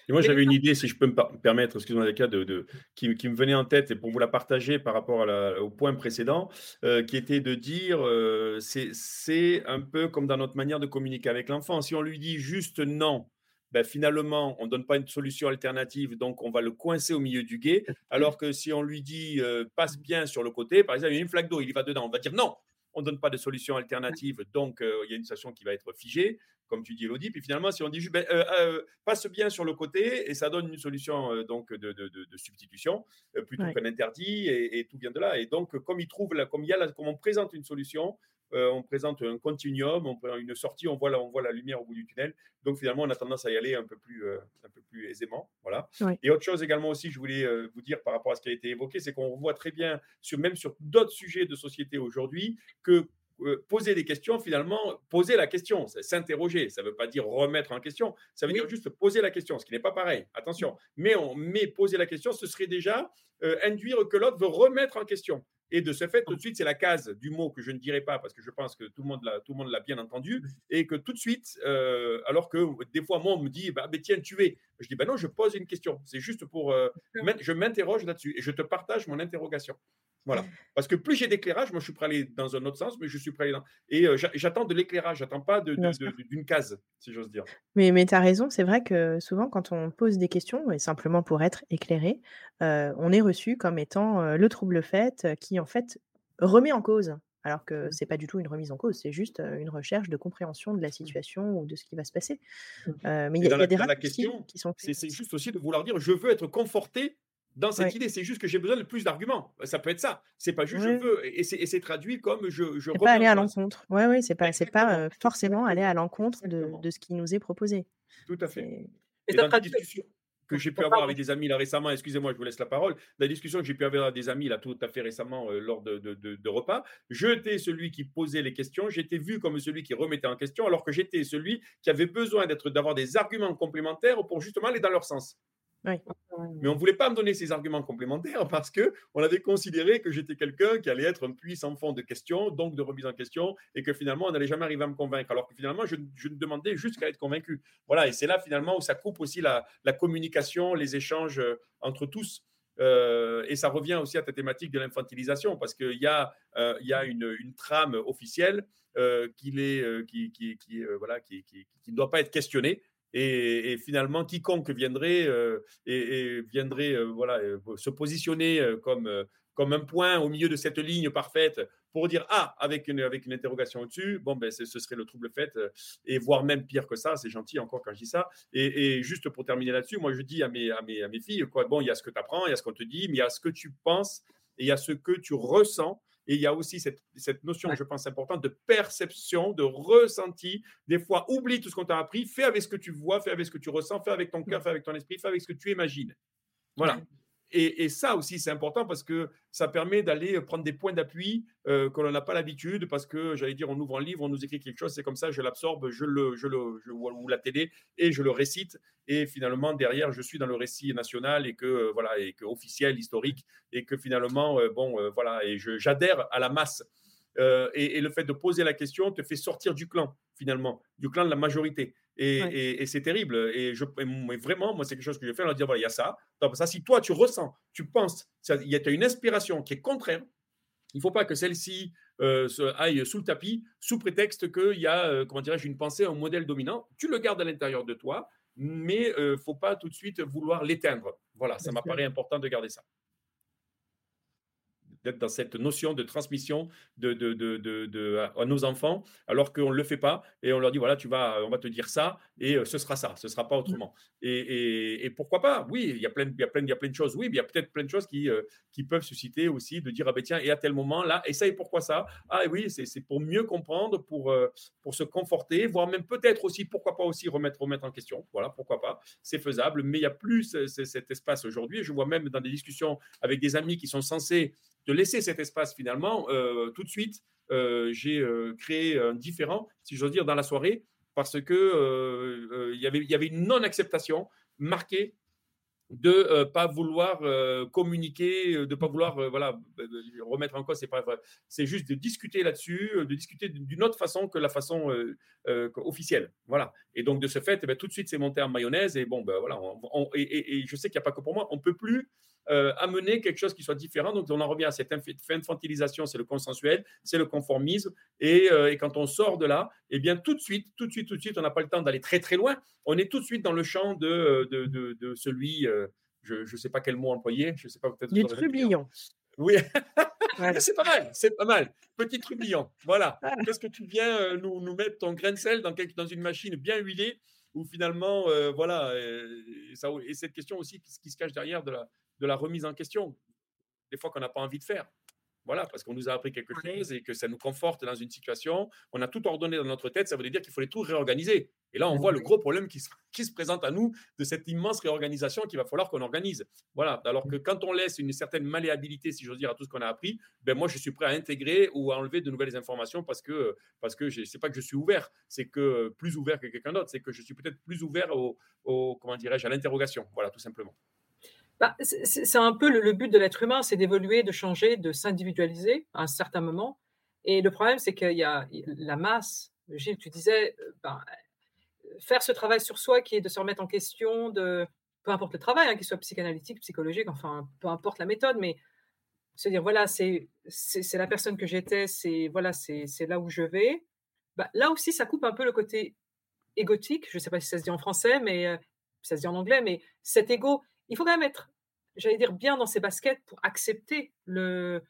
Et moi, j'avais une idée, si je peux me permettre, excusez-moi, les cas, de, qui, me venait en tête et pour vous la partager par rapport au point précédent, euh, qui était de dire euh, c'est un peu comme dans notre manière de communiquer avec l'enfant. Si on lui dit juste non, ben finalement, on ne donne pas une solution alternative, donc on va le coincer au milieu du guet. Alors que si on lui dit euh, passe bien sur le côté, par exemple, il y a une flaque d'eau, il y va dedans, on va dire non, on ne donne pas de solution alternative, donc il y a une situation qui va être figée comme tu dis, Elodie. Puis finalement, si on dit ben, euh, euh, passe bien sur le côté, et ça donne une solution euh, donc de, substitution plutôt qu'un interdit, et, tout vient de là. Et donc, comme il trouve, comme, il y a comme on présente une solution, on présente un continuum, on prend une sortie, on voit, la, on voit la lumière au bout du tunnel. Donc finalement, on a tendance à y aller un peu plus, un peu plus aisément. Voilà. Et autre chose également aussi, je voulais vous dire par rapport à ce qui a été évoqué, c'est qu'on voit très bien, sur, même sur d'autres sujets de société aujourd'hui, que euh, poser des questions, finalement, poser la question, s'interroger. Ça ne veut pas dire remettre en question, ça veut dire juste poser la question, ce qui n'est pas pareil. Attention. Mais, on, mais poser la question, ce serait déjà euh, induire que l'autre veut remettre en question. Et de ce fait, tout de suite, c'est la case du mot que je ne dirai pas parce que je pense que tout le monde l'a, tout le monde l'a bien entendu et que tout de suite, euh, alors que des fois, moi, on me dit, bah, tiens, tu es. Je dis, ben non, je pose une question. C'est juste pour, je m'interroge là-dessus et je te partage mon interrogation. Voilà. Parce que plus j'ai d'éclairage, moi je suis prêt à aller dans un autre sens, mais je suis prêt à aller dans. Et euh, j'attends de l'éclairage, j'attends pas d'une case, si j'ose dire. Mais, mais tu as raison, c'est vrai que souvent quand on pose des questions, et simplement pour être éclairé, euh, on est reçu comme étant euh, le trouble fait qui en fait remet en cause. Alors que mmh. c'est pas du tout une remise en cause, c'est juste une recherche de compréhension de la mmh. situation ou de ce qui va se passer. Mmh. mais il y, a, des la question, qui sont. C'est juste aussi de vouloir dire je veux être conforté dans cette idée. C'est juste que j'ai besoin de plus d'arguments. Ça peut être ça. C'est pas juste je veux. Et c'est traduit comme je. je pas aller à l'encontre. Oui, oui, c'est pas, c'est pas euh, forcément aller à l'encontre de, de, ce qui nous est proposé. Tout à fait. Et, dans la discussion que j'ai pu avoir avec des amis là récemment, excusez-moi, je vous laisse la parole, la discussion que j'ai pu avoir avec des amis là tout à fait récemment euh, lors de, de, de, repas, j'étais celui qui posait les questions, j'étais vu comme celui qui remettait en question, alors que j'étais celui qui avait besoin d'être d'avoir des arguments complémentaires pour justement aller dans leur sens. Mais on ne voulait pas me donner ces arguments complémentaires *laughs* parce que on avait considéré que j'étais quelqu'un qui allait être un puissant fond de questions, donc de remise en question, et que finalement, on n'allait jamais arriver à me convaincre. Alors que finalement, je, ne demandais juste qu'à être convaincu. Voilà, et c'est là finalement où ça coupe aussi la, communication, les échanges euh, entre tous. Euh, et ça revient aussi à ta thématique de l'infantilisation, parce qu'il y a, euh, une, trame officielle qui, ne doit pas être questionnée. Et, finalement, quiconque viendrait, euh, et, viendrait euh, voilà, euh, se positionner comme, comme un point au milieu de cette ligne parfaite pour dire Ah, avec une, avec une interrogation au-dessus, bon, ben, ce serait le trouble fait, et voire même pire que ça, c'est gentil encore quand je dis ça. Et, juste pour terminer là-dessus, moi je dis à mes, à mes, à mes filles quoi, Bon, il y a ce que tu apprends, il y a ce qu'on te dit, mais il y a ce que tu penses et il y a ce que tu ressens. Et il y a aussi cette, cette notion, je pense, importante de perception, de ressenti. Des fois, oublie tout ce qu'on t'a appris, fais avec ce que tu vois, fais avec ce que tu ressens, fais avec ton cœur, fais avec ton esprit, fais avec ce que tu imagines. Voilà. Et, ça aussi, c'est important parce que ça permet d'aller prendre des points d'appui euh, que l'on n'a pas l'habitude parce que, j'allais dire, on ouvre un livre, on nous écrit quelque chose, c'est comme ça, je l'absorbe, je le, je le, je, ou la télé et je le récite. Et finalement, derrière, je suis dans le récit national et que, euh, voilà, et que officiel, historique, et que finalement, euh, bon, voilà, et j'adhère à la masse. et, le fait de poser la question te fait sortir du clan, finalement, du clan de la majorité. Et, c'est terrible. Et je, vraiment, moi, c'est quelque chose que je fais, leur dire voilà, il y a ça. ça, si toi, tu ressens, tu penses, il y a une inspiration qui est contraire, il ne faut pas que celle-ci euh, aille sous le tapis, sous prétexte qu'il y a, euh, comment dirais-je, une pensée, un modèle dominant. Tu le gardes à l'intérieur de toi, mais il euh, ne faut pas tout de suite vouloir l'éteindre. Voilà, ça m'apparaît important de garder ça. D'être dans cette notion de transmission de, de, de, de à nos enfants, alors qu'on ne le fait pas et on leur dit voilà, tu vas, on va te dire ça et ce sera ça, ce ne sera pas mmh. autrement. Et, et, pourquoi pas? Oui, il y a plein, il y a plein, il y a plein de choses. Oui, mais il y a peut-être plein de choses qui, qui peuvent susciter aussi de dire ah ben tiens, et à tel moment là, et ça et pourquoi ça? Ah oui, c'est pour mieux comprendre, pour, pour se conforter, voire même peut-être aussi, pourquoi pas aussi remettre, remettre en question. Voilà, pourquoi pas? C'est faisable, mais il y a plus cet espace aujourd'hui. Je vois même dans des discussions avec des amis qui sont censés te laisser cet espace finalement, euh, tout de suite, euh, j'ai euh, créé un différent, si j'ose dire, dans la soirée, parce que y avait, y avait une non-acceptation marquée de ne pas vouloir communiquer, de ne pas vouloir voilà, remettre en cause, c'est pas c'est juste de discuter là-dessus, de discuter d'une autre façon que la façon officielle. Voilà. Et donc de ce fait, eh ben, tout de suite, c'est monté en mayonnaise et bon, ben, voilà. et, et, je sais qu'il n'y a pas que pour moi, on peut plus euh, amener quelque chose qui soit différent. Donc, on en revient à cette infantilisation, c'est le consensuel, c'est le conformisme. Euh, et, quand on sort de là, eh bien, tout de suite, tout de suite, tout de suite, on n'a pas le temps d'aller très, très loin. On est tout de suite dans le champ de, de, celui, euh, je ne sais pas quel mot employer, je sais pas peut-être. Du trublion. Oui, *laughs* *laughs* c'est pas mal, c'est pas mal. Petit trublion, voilà. *laughs* Qu'est-ce que tu viens nous, nous mettre ton grain de sel dans, dans une machine bien huilée où finalement, voilà, et, ça, et cette question aussi qui, qui, se cache derrière de la, de la remise en question, des fois qu'on n'a pas envie de faire. Voilà, parce qu'on nous a appris quelque chose et que ça nous conforte dans une situation. On a tout ordonné dans notre tête, ça veut dire qu'il fallait tout réorganiser. Et là, on voit le gros problème qui se, qui se présente à nous de cette immense réorganisation qu'il va falloir qu'on organise. Voilà, alors que quand on laisse une certaine malléabilité, si j'ose dire, à tout ce qu'on a appris, ben moi, je suis prêt à intégrer ou à enlever de nouvelles informations parce que, parce que c'est pas que je suis ouvert, c'est que plus ouvert que quelqu'un d'autre, c'est que je suis peut-être plus ouvert au, au comment dirais-je, à l'interrogation. Voilà, tout simplement. Bah, c'est un peu le, but de l'être humain, c'est d'évoluer, de changer, de s'individualiser à un certain moment. Et le problème, c'est qu'il y a la masse. Gilles, tu disais, euh, ben, faire ce travail sur soi qui est de se remettre en question, de peu importe le travail, hein, qu'il soit psychanalytique, psychologique, enfin, peu importe la méthode, mais se dire, voilà, c'est la personne que j'étais, c'est voilà, là où je vais. Bah, là aussi, ça coupe un peu le côté égotique. Je ne sais pas si ça se dit en français, mais euh, ça se dit en anglais, mais cet ego, il faut quand même être, j'allais dire, bien dans ses baskets pour accepter le,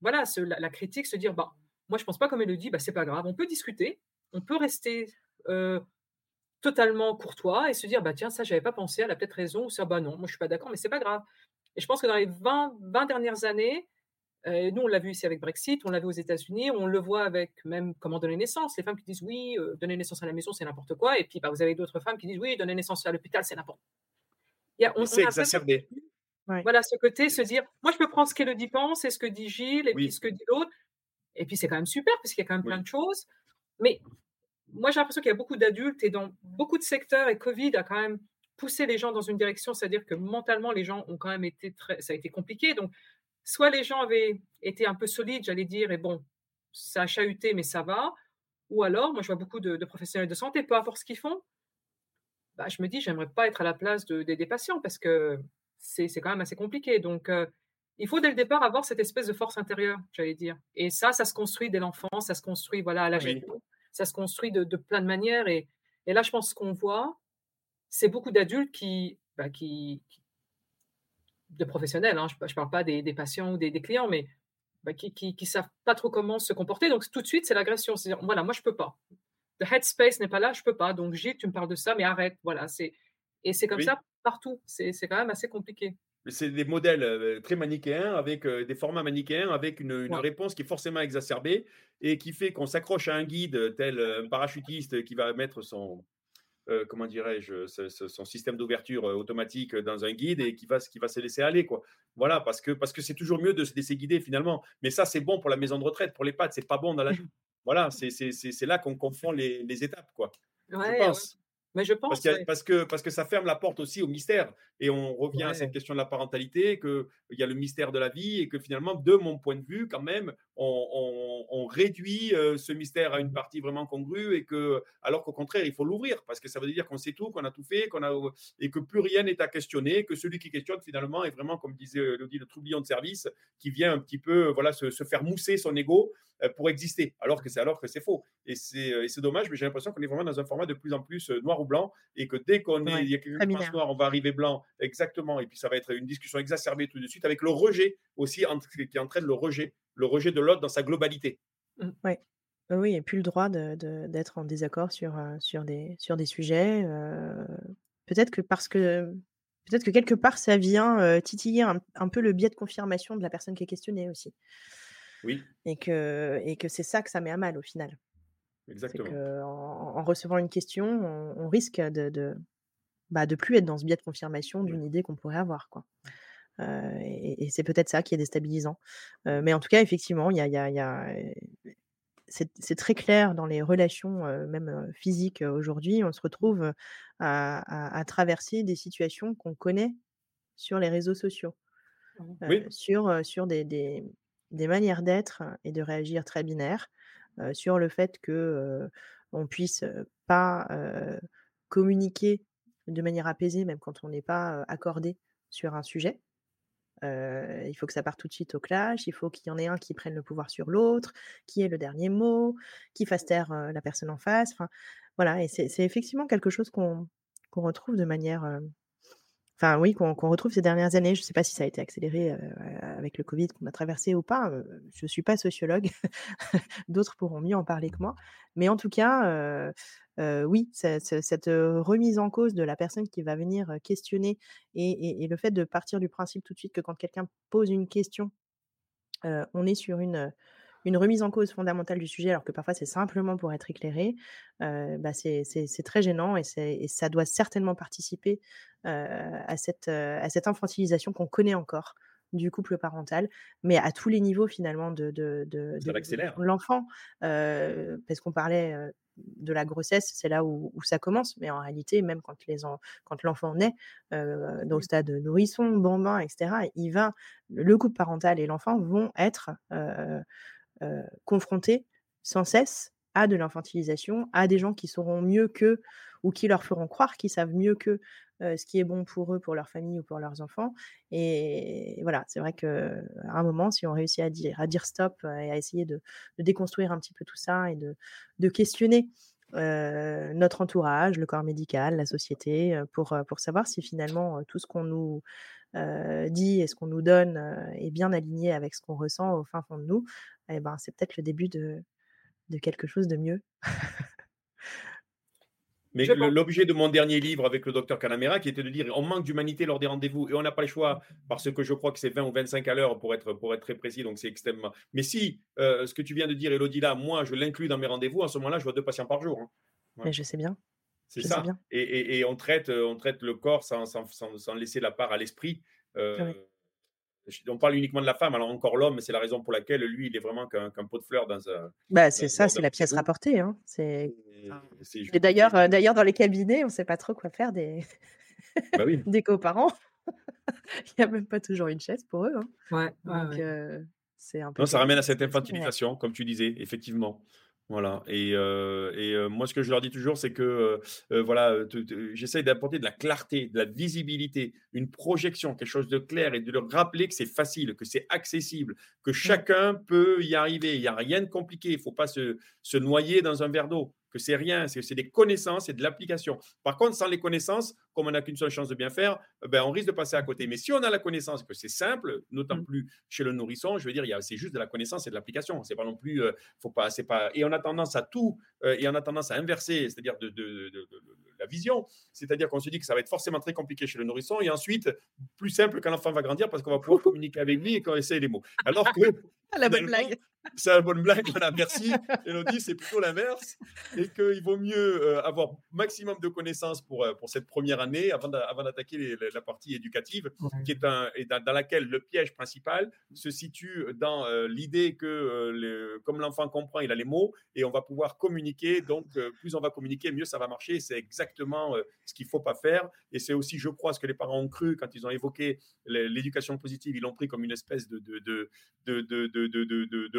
voilà, la, critique, se dire, bah, moi je pense pas comme elle le dit, bah, c'est pas grave, on peut discuter, on peut rester euh, totalement courtois et se dire, bah tiens, ça j'avais pas pensé, elle a peut-être raison, ou ça, bah non, moi je suis pas d'accord, mais c'est pas grave. Et je pense que dans les 20, 20 dernières années, euh, nous, on l'a vu ici avec Brexit, on l'a vu aux États-Unis, on le voit avec même comment donner naissance. Les femmes qui disent oui, euh, donner naissance à la maison, c'est n'importe quoi. Et puis, bah, vous avez d'autres femmes qui disent oui, donner naissance à l'hôpital, c'est n'importe c'est exacerbé. Voilà, ce côté, se dire, moi, je peux prendre ce qu'Elodie pense et ce que dit Gilles et puis ce que dit l'autre. Et puis, c'est quand même super parce qu'il y a quand même plein de choses. Mais moi, j'ai l'impression qu'il y a beaucoup d'adultes et dans beaucoup de secteurs, et Covid a quand même poussé les gens dans une direction, c'est-à-dire que mentalement, les gens ont quand même été très. Ça a été compliqué. Donc, soit les gens avaient été un peu solides, j'allais dire, et bon, ça a chahuté, mais ça va. Ou alors, moi, je vois beaucoup de, de professionnels de santé, peu importe ce qu'ils font, bah, je me dis, j'aimerais pas être à la place de, des patients parce que c'est quand même assez compliqué. Donc, il faut dès le départ avoir cette espèce de force intérieure, j'allais dire. Et ça, ça se construit dès l'enfance, ça se construit voilà, à l'âge adulte, ça se construit de, plein de manières. Et, et là, je pense qu'on voit, c'est beaucoup d'adultes qui, bah, qui, de professionnels, hein, je ne parle pas des, des patients ou des, des clients, mais bah, qui ne savent pas trop comment se comporter. Donc, tout de suite, c'est l'agression. C'est voilà, moi, je ne peux pas le headspace n'est pas là, je peux pas. Donc, Gilles, tu me parles de ça, mais arrête. Voilà, c'est et c'est comme ça partout. C'est quand même assez compliqué. C'est des modèles euh, très manichéens, avec euh, des formats manichéens, avec une, réponse qui est forcément exacerbée et qui fait qu'on s'accroche à un guide tel un parachutiste qui va mettre son, euh, comment dirais-je, son système d'ouverture automatique dans un guide et qui va, qui va se laisser aller. Quoi. Voilà, parce que c'est parce que toujours mieux de se laisser guider finalement. Mais ça, c'est bon pour la maison de retraite. Pour les pattes, c'est pas bon dans la. *laughs* Voilà, c'est là qu'on confond les, les, étapes, quoi. je pense. Mais je pense. Parce, parce, que, parce que ça ferme la porte aussi au mystère. Et on revient à cette question de la parentalité, qu'il y a le mystère de la vie et que finalement, de mon point de vue, quand même, on, réduit euh, ce mystère à une partie vraiment congrue et que, alors qu'au contraire, il faut l'ouvrir parce que ça veut dire qu'on sait tout, qu'on a tout fait, qu'on a et que plus rien n'est à questionner, que celui qui questionne finalement est vraiment, comme disait Elodie, le troublion de service qui vient un petit peu, voilà, se, faire mousser son ego euh, pour exister, alors que c'est alors que c'est faux. Et c'est dommage, mais j'ai l'impression qu'on est vraiment dans un format de plus en plus euh, noir ou blanc, et que dès qu'on est, il y a quelque chose noir, on va arriver blanc, exactement, et puis ça va être une discussion exacerbée tout de suite, avec le rejet aussi, qui entraîne le rejet, le rejet de l'autre dans sa globalité. Mmh. Ouais. Oui, et puis le droit d'être en désaccord sur, sur, des, sur des sujets. peut-être que parce que peut-être que quelque part ça vient titiller un, peu le biais de confirmation de la personne qui est questionnée aussi. Oui. Et que, et que c'est ça que ça met à mal au final. Exactement. En, en, recevant une question, on, risque de, de, bah, de plus être dans ce biais de confirmation d'une idée qu'on pourrait avoir. Quoi. Et, c'est peut-être ça qui est déstabilisant. mais en tout cas, effectivement, il y a, y a, y a c'est très clair dans les relations, même physiques aujourd'hui. On se retrouve à, traverser des situations qu'on connaît sur les réseaux sociaux, mmh. sur, sur des, des, manières d'être et de réagir très binaires, sur le fait que on puisse pas communiquer de manière apaisée, même quand on n'est pas accordé sur un sujet il faut que ça parte tout de suite au clash, il faut qu'il y en ait un qui prenne le pouvoir sur l'autre, qui ait le dernier mot, qui fasse taire la personne en face. Enfin, voilà, et c'est effectivement quelque chose qu'on retrouve de manière. Enfin, oui, qu'on retrouve ces dernières années. Je ne sais pas si ça a été accéléré avec le Covid qu'on a traversé ou pas. je ne suis pas sociologue. *laughs* D'autres pourront mieux en parler que moi. Mais en tout cas, oui, cette remise en cause de la personne qui va venir questionner et, le fait de partir du principe tout de suite que quand quelqu'un pose une question, on est sur une, une remise en cause fondamentale du sujet, alors que parfois c'est simplement pour être éclairé, bah c'est très gênant et, et, ça doit certainement participer à, cette, à cette infantilisation qu'on connaît encore du couple parental, mais à tous les niveaux finalement de, de, de, l'enfant, parce qu'on parlait de la grossesse, c'est là où, ça commence. Mais en réalité, même quand les quand l'enfant naît, euh, dans le stade nourrisson, bambin, etc., il va, le couple parental et l'enfant vont être euh, euh, confrontés sans cesse à de l'infantilisation, à des gens qui sauront mieux qu'eux ou qui leur feront croire qu'ils savent mieux qu'eux ce qui est bon pour eux, pour leur famille ou pour leurs enfants. Et voilà, c'est vrai qu'à un moment, si on réussit à dire, stop et à essayer de, déconstruire un petit peu tout ça et de, questionner notre entourage, le corps médical, la société, pour, savoir si finalement tout ce qu'on nous dit et ce qu'on nous donne est bien aligné avec ce qu'on ressent au fin fond de nous, eh ben, c'est peut-être le début de quelque chose de mieux. *laughs* Mais l'objet de mon dernier livre avec le docteur Canamera, qui était de dire on manque d'humanité lors des rendez-vous et on n'a pas le choix parce que je crois que c'est 20 ou 25 à l'heure pour être, pour être très précis, donc c'est extrêmement. Mais si euh, ce que tu viens de dire, Elodie, là, moi, je l'inclus dans mes rendez-vous, en ce moment-là, je vois deux patients par jour. Hein. Mais je sais bien. C'est ça. Et, et, on, traite, on traite le corps sans, sans, sans, laisser la part à l'esprit. Euh, on parle uniquement de la femme, alors encore l'homme, c'est la raison pour laquelle lui, il est vraiment qu'un pot de fleurs dans un. Bah, c'est ça, c'est la pièce rapportée. Hein. C'est. Et, d'ailleurs, euh, d'ailleurs, dans les cabinets, on ne sait pas trop quoi faire des, bah *laughs* des coparents. *laughs* il n'y a même pas toujours une chaise pour eux. Hein. Ouais, Donc, euh, c'est un peu. Non, ça ramène à cette infantilisation, comme tu disais, effectivement. Voilà. Et, euh, et euh, moi, ce que je leur dis toujours, c'est que euh, voilà, j'essaie d'apporter de la clarté, de la visibilité, une projection, quelque chose de clair et de leur rappeler que c'est facile, que c'est accessible, que chacun peut y arriver. Il n'y a rien de compliqué. Il ne faut pas se, se noyer dans un verre d'eau que c'est rien, c'est des connaissances et de l'application. Par contre, sans les connaissances, comme on n'a qu'une seule chance de bien faire, euh, ben, on risque de passer à côté. Mais si on a la connaissance, que c'est simple, d'autant mmh. plus chez le nourrisson, je veux dire, c'est juste de la connaissance et de l'application. C'est pas non plus, euh, faut pas, c'est pas. Et on a tendance à tout, euh, et on a tendance à inverser, c'est-à-dire de, de, la vision. C'est-à-dire qu'on se dit que ça va être forcément très compliqué chez le nourrisson, et ensuite plus simple quand l'enfant va grandir parce qu'on va pouvoir *laughs* communiquer avec lui et qu'on essaie les mots. Alors que *laughs* la bonne blague c'est la bonne blague, voilà, merci. Elodie, c'est plutôt l'inverse. Et qu'il vaut mieux euh, avoir maximum de connaissances pour, euh, pour cette première année avant d'attaquer la partie éducative, qui est, un, et dans, laquelle le piège principal se situe dans euh, l'idée que, le, comme l'enfant comprend, il a les mots et on va pouvoir communiquer. Donc, plus on va communiquer, mieux ça va marcher. C'est exactement ce qu'il ne faut pas faire. Et c'est aussi, je crois, ce que les parents ont cru quand ils ont évoqué l'éducation positive. Ils l'ont pris comme une espèce de, de, de, de, de, de, de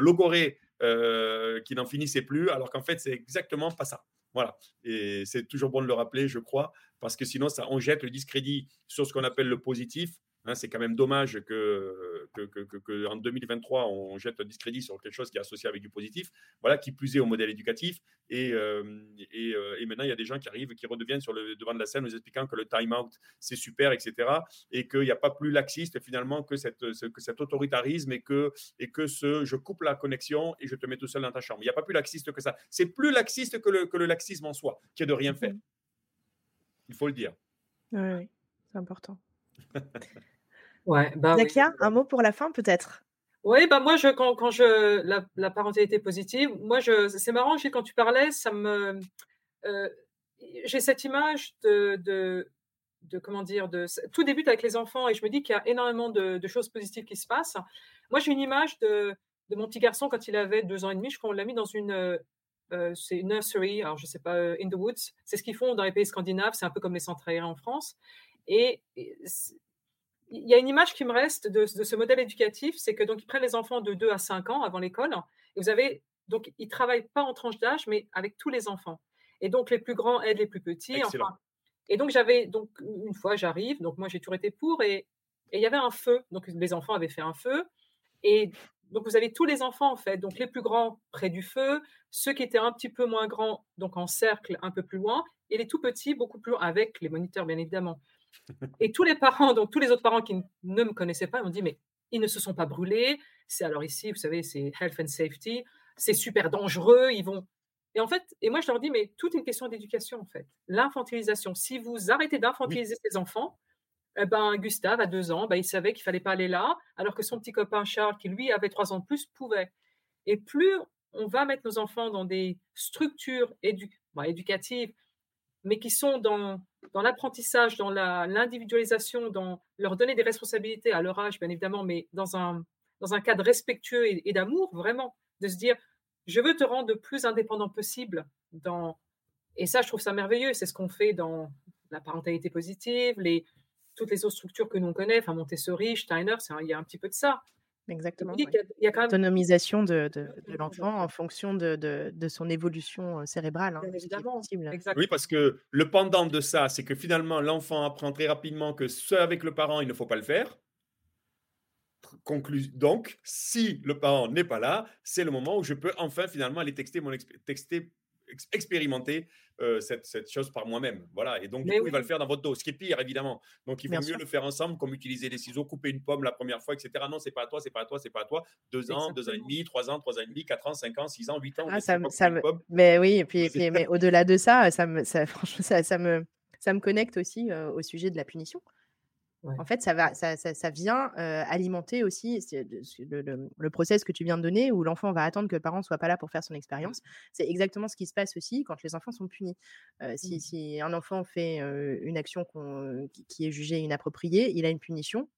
euh, qui n'en finissait plus, alors qu'en fait, c'est exactement pas ça. Voilà. Et c'est toujours bon de le rappeler, je crois, parce que sinon, ça, on jette le discrédit sur ce qu'on appelle le positif. Hein, c'est quand même dommage que, que, en 2023, on jette un discrédit sur quelque chose qui est associé avec du positif, voilà, qui plus est au modèle éducatif. Et, et, et, maintenant, il y a des gens qui arrivent, qui redeviennent sur le devant de la scène, nous expliquant que le time-out, c'est super, etc. Et qu'il n'y a pas plus laxiste finalement que, cette, que cet autoritarisme et que, et que ce je coupe la connexion et je te mets tout seul dans ta chambre. Il n'y a pas plus laxiste que ça. C'est plus laxiste que le, que le laxisme en soi, qui est de rien faire. Il faut le dire. Oui, c'est important. *laughs* ouais, bah, Zakia, un mot pour la fin peut-être? Oui, bah moi, je, quand, quand je la, la, parentalité positive, moi, je, c'est marrant, quand tu parlais, ça me, euh, j'ai cette image de, de, de, comment dire, de, tout débute avec les enfants et je me dis qu'il y a énormément de, de, choses positives qui se passent. Moi, j'ai une image de, de mon petit garçon quand il avait deux ans et demi. Je crois qu'on l'a mis dans une, euh, c'est une nursery, alors je sais pas, euh, in the woods. C'est ce qu'ils font dans les pays scandinaves. C'est un peu comme les centres aériens en France. Et, il y a une image qui me reste de, de ce modèle éducatif, c'est que donc ils prennent les enfants de 2 à 5 ans avant l'école. Et vous avez donc ils travaillent pas en tranche d'âge, mais avec tous les enfants. Et donc les plus grands aident les plus petits. Enfin, et donc j'avais donc une fois j'arrive, donc moi j'ai toujours été pour et il y avait un feu. Donc les enfants avaient fait un feu et donc vous avez tous les enfants en fait, donc les plus grands près du feu, ceux qui étaient un petit peu moins grands donc en cercle un peu plus loin et les tout petits beaucoup plus loin avec les moniteurs bien évidemment. Et tous les parents, donc tous les autres parents qui ne me connaissaient pas, m'ont dit mais ils ne se sont pas brûlés. C'est alors ici, vous savez, c'est health and safety. C'est super dangereux. Ils vont. Et en fait, et moi je leur dis mais tout est une question d'éducation en fait. L'infantilisation. Si vous arrêtez d'infantiliser ces enfants, eh ben, Gustave, à deux ans, ben, il savait qu'il fallait pas aller là, alors que son petit copain Charles, qui lui avait trois ans de plus, pouvait. Et plus on va mettre nos enfants dans des structures éducatives, mais qui sont dans, l'apprentissage, dans l'individualisation, dans leur donner des responsabilités à leur âge, bien évidemment, mais dans un, dans un cadre respectueux et, d'amour, vraiment, de se dire, je veux te rendre le plus indépendant possible dans... Et ça, je trouve ça merveilleux. C'est ce qu'on fait dans la parentalité positive, toutes les autres structures que l'on connaît, enfin Montessori, Steiner, il y a un petit peu de ça. Exactement. Il y a, quand même... Autonomisation de, de, l'enfant en fonction de, de, son évolution cérébrale. Hein, évidemment. Oui, parce que le pendant de ça, c'est que finalement, l'enfant apprend très rapidement que ce avec le parent, il ne faut pas le faire. Conclu... Donc, si le parent n'est pas là, c'est le moment où je peux enfin finalement aller texter mon texter expérimenter euh, cette, cette, chose par moi-même. Voilà. Et donc, du coup, il va le faire dans votre dos, ce qui est pire, évidemment. Donc, il vaut mieux le faire ensemble, comme utiliser des ciseaux, couper une pomme la première fois, etc. Non, c'est pas à toi, c'est pas à toi, c'est pas à toi. Deux ans, deux ans et demi, trois ans, trois ans et demi, quatre ans, cinq ans, six ans, huit ans. Ah, ça, ça me... Mais oui, et puis, puis mais au-delà de ça, ça me, ça, *laughs* franchement, ça, ça, me, ça me connecte aussi euh, au sujet de la punition. En fait, ça, va, ça, ça, vient alimenter aussi le, le, process que tu viens de donner où l'enfant va attendre que le parent soit pas là pour faire son expérience. C'est exactement ce qui se passe aussi quand les enfants sont punis. si, mmh. si, un enfant fait une action qui, est jugée inappropriée, il a une punition.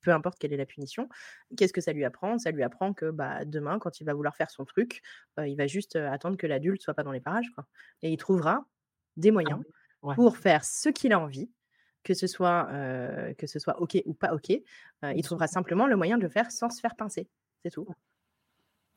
Peu importe quelle est la punition, qu'est-ce que ça lui apprend? Ça lui apprend que bah, demain, quand il va vouloir faire son truc, il va juste attendre que l'adulte soit pas dans les parages. Quoi. Et il trouvera des ah moyens pour faire ce qu'il a envie, que ce soit, que ce soit OK ou pas OK, il trouvera simplement le moyen de le faire sans se faire pincer. C'est tout.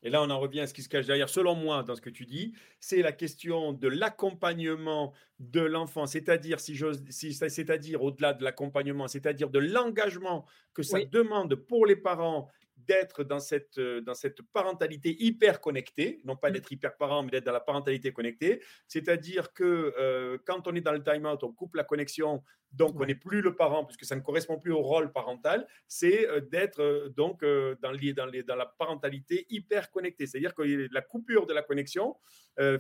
Et là, on en revient à ce qui se cache derrière, selon moi, dans ce que tu dis, c'est la question de l'accompagnement de l'enfant, c'est-à-dire, si si, c'est-à-dire au-delà de l'accompagnement, c'est-à-dire de l'engagement que ça demande pour les parents d'être dans cette, euh, dans cette parentalité hyper connectée, non pas mmh. d'être hyper parent, mais d'être dans la parentalité connectée. C'est-à-dire que euh, quand on est dans le time-out, on coupe la connexion, donc on n'est plus le parent, puisque ça ne correspond plus au rôle parental, c'est euh, d'être donc dans, dans, dans la parentalité hyper connectée. C'est-à-dire que la coupure de la connexion,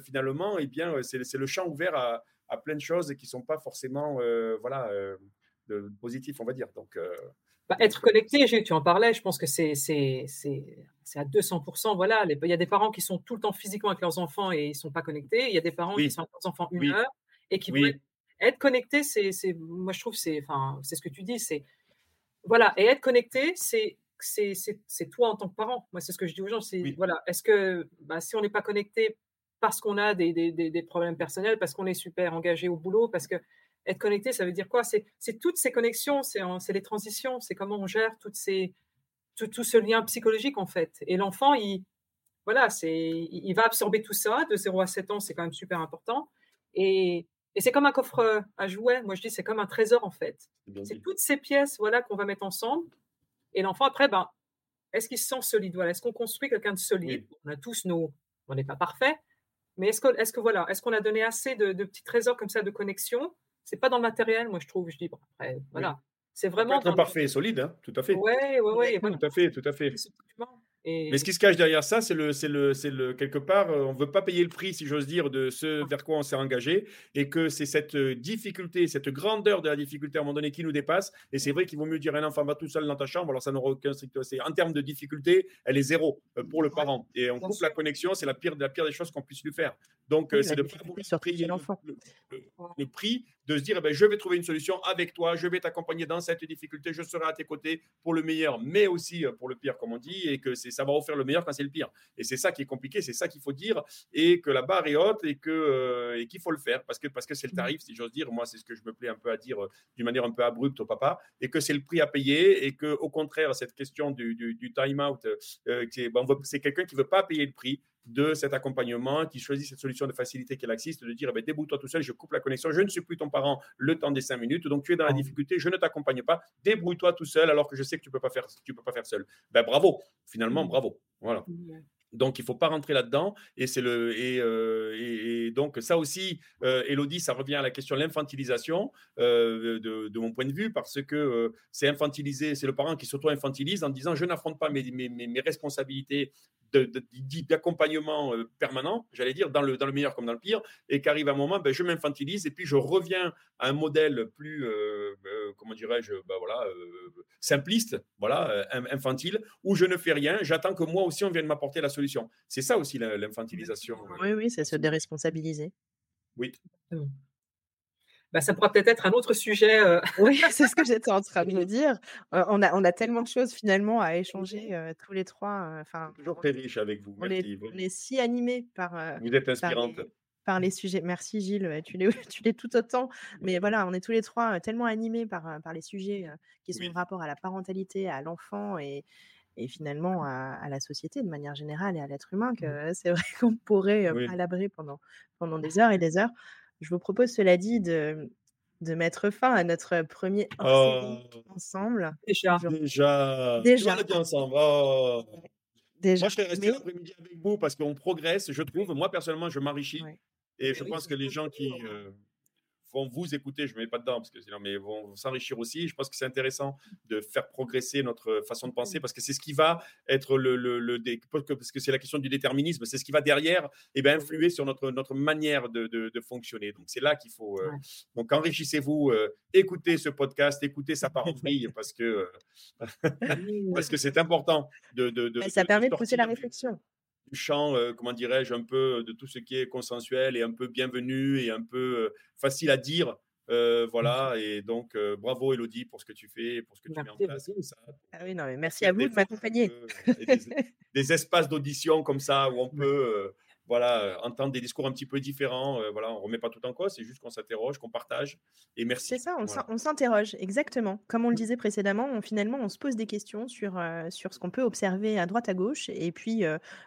finalement, eh bien, c'est le champ ouvert à, à, plein de choses qui ne sont pas forcément voilà, de, positifs, on va dire. Donc, bah, être connecté, tu en parlais, je pense que c'est à 200%. Voilà, il y a des parents qui sont tout le temps physiquement avec leurs enfants et ils ne sont pas connectés. Il y a des parents qui sont avec leurs enfants une heure et qui vont être, connectés. C'est, moi, je trouve, c'est, enfin, c'est ce que tu dis. C'est voilà, et être connecté, c'est c'est toi en tant que parent. Moi, c'est ce que je dis aux gens. C'est voilà, est-ce que bah, si on n'est pas connecté parce qu'on a des, des, des, problèmes personnels, parce qu'on est super engagé au boulot, parce que être connecté, ça veut dire quoi? C'est toutes ces connexions, c'est les transitions, c'est comment on gère toutes ces, tout, ce lien psychologique en fait. Et l'enfant, il, voilà, il va absorber tout ça. De 0 à 7 ans, c'est quand même super important. Et, et c'est comme un coffre à jouets. Moi, je dis, c'est comme un trésor en fait. C'est toutes ces pièces voilà, qu'on va mettre ensemble. Et l'enfant, après, ben, est-ce qu'il se sent solide? Voilà, est-ce qu'on construit quelqu'un de solide? On a tous nos, on n'est pas parfait, mais est-ce que, est-ce que voilà, est-ce qu'on a donné assez de, petits trésors comme ça de connexion? C'est pas dans le matériel, moi je trouve. Je dis bon, après, voilà, c'est vraiment. Pas parfait et solide, hein, tout à fait. Oui, oui, oui. *laughs* Tout à fait, tout à fait. Mais ce qui se cache derrière ça, c'est le, c'est le, c'est le quelque part, euh, on ne veut pas payer le prix, si j'ose dire, de ce vers quoi on s'est engagé, et que c'est cette euh, difficulté, cette grandeur de la difficulté à un moment donné qui nous dépasse. Et c'est vrai qu'il vaut mieux dire un enfant va tout seul dans ta chambre, alors ça n'aura aucun strict. En termes de difficulté, elle est zéro euh, pour le parent, et on coupe la connexion, c'est la pire, la pire des choses qu'on puisse lui faire. Donc c'est de pas payer. Le, prix de se dire, eh ben, je vais trouver une solution avec toi, je vais t'accompagner dans cette difficulté, je serai à tes côtés pour le meilleur, mais aussi pour le pire, comme on dit, et que c'est savoir offrir le meilleur quand c'est le pire. Et c'est ça qui est compliqué, c'est ça qu'il faut dire, et que la barre est haute et que euh, et qu'il faut le faire parce que parce que c'est le mmh. tarif, si j'ose dire. Moi, c'est ce que je me plais un peu à dire euh, d'une manière un peu abrupte au papa, et que c'est le prix à payer, et que au contraire, cette question du, du, time out, euh, c'est quelqu'un qui veut pas payer le prix de cet accompagnement, qui choisit cette solution de facilité qui existe, de dire eh ben, débrouille-toi tout seul, je coupe la connexion, je ne suis plus ton parent le temps des cinq minutes, donc tu es dans la mmh. difficulté, je ne t'accompagne pas, débrouille-toi tout seul alors que je sais que tu ne peux, pas faire, tu peux pas faire seul. Ben, bravo, finalement, mmh. bravo. Voilà. Donc, il ne faut pas rentrer là-dedans. Et, c'est le, et, euh, et, donc, ça aussi, euh, Elodie, ça revient à la question de l'infantilisation, euh, de, mon point de vue, parce que c'est infantilisé, c'est le parent qui s'auto-infantilise en disant Je n'affronte pas mes, mes, mes responsabilités d'accompagnement euh, permanent, j'allais dire, dans le, dans le meilleur comme dans le pire, et qu'arrive un moment, ben, je m'infantilise et puis je reviens à un modèle plus, euh, euh, comment dirais-je, ben, voilà, simpliste, voilà, infantile, où je ne fais rien, j'attends que moi aussi on vienne m'apporter la solution. C'est ça aussi l'infantilisation. Oui, oui, c'est se déresponsabiliser. Oui. Bah, ça pourra peut-être être un autre sujet. Euh. *laughs* Oui, c'est ce que *laughs* j'étais en train de me dire. on, a, on a tellement de choses finalement à échanger tous les trois. Enfin, Toujours très riche avec vous. On, est, on est, si animés par. vous êtes inspirante. Par les, sujets. Merci Gilles, tu l'es, *laughs* tu l'es tout autant. Mais voilà, on est tous les trois tellement animés par, par les sujets qui sont en rapport à la parentalité, à l'enfant et, et finalement à, la société de manière générale et à l'être humain que c'est vrai qu'on pourrait oui. palabrer pendant, pendant des heures et des heures. Je vous propose, cela dit, de, de mettre fin à notre premier oh. ensemble. Déjà. Déjà. Déjà. On ensemble. Oh. Déjà. Moi, je serais resté l'après-midi avec vous parce qu'on progresse, je trouve. Moi, personnellement, je m'enrichis. Et je pense que les gens qui, vont vous écouter, je ne mets pas dedans, parce que sinon, mais vont s'enrichir aussi. Je pense que c'est intéressant de faire progresser notre façon de penser, parce que c'est ce qui va être le, le, parce que c'est la question du déterminisme, c'est ce qui va derrière et eh bien, influer sur notre, notre manière de, de, fonctionner. Donc c'est là qu'il faut. Euh, donc enrichissez-vous, euh, écoutez ce podcast, écoutez sa parole *laughs* parce que parce que c'est important de. de ça permet de pousser la réflexion du champ, euh, comment dirais-je, un peu de tout ce qui est consensuel et un peu bienvenu et un peu facile à dire. Euh, voilà, et donc bravo Elodie pour ce que tu fais, pour ce que tu mets en place. Ah oui, non, mais merci à vous de m'accompagner. *laughs* des, espaces d'audition comme ça où on peut voilà, euh, entendre des discours un petit peu différents. Euh, voilà, on remet pas tout en cause, c'est juste qu'on s'interroge, qu'on partage. Et merci. C'est ça, on s'interroge, exactement. Comme on le mmh. disait précédemment, on, finalement, on se pose des questions sur, euh, sur ce qu'on peut observer à droite, à gauche, et puis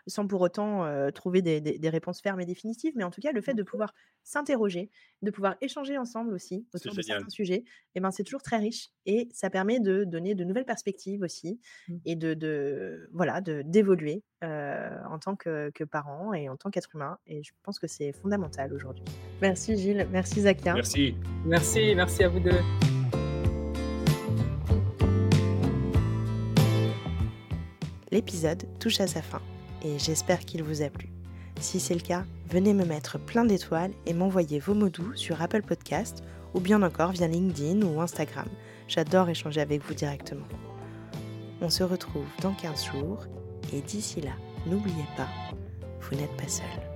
sans pour autant trouver des, des, réponses fermes et définitives, mais en tout cas, le fait de pouvoir s'interroger, de pouvoir échanger ensemble aussi autour de certains sujets, et eh ben, c'est toujours très riche. Et ça permet de donner de nouvelles perspectives aussi, mmh. et de, de voilà, d'évoluer en tant que, que parent et en tant qu'être humain. Et je pense que c'est fondamental aujourd'hui. Merci Gilles, merci Zakia. Merci. Merci, merci à vous deux. L'épisode touche à sa fin et j'espère qu'il vous a plu. Si c'est le cas, venez me mettre plein d'étoiles et m'envoyer vos mots doux sur Apple Podcast ou bien encore via LinkedIn ou Instagram. J'adore échanger avec vous directement. On se retrouve dans 15 jours et d'ici là, n'oubliez pas, vous n'êtes pas seul.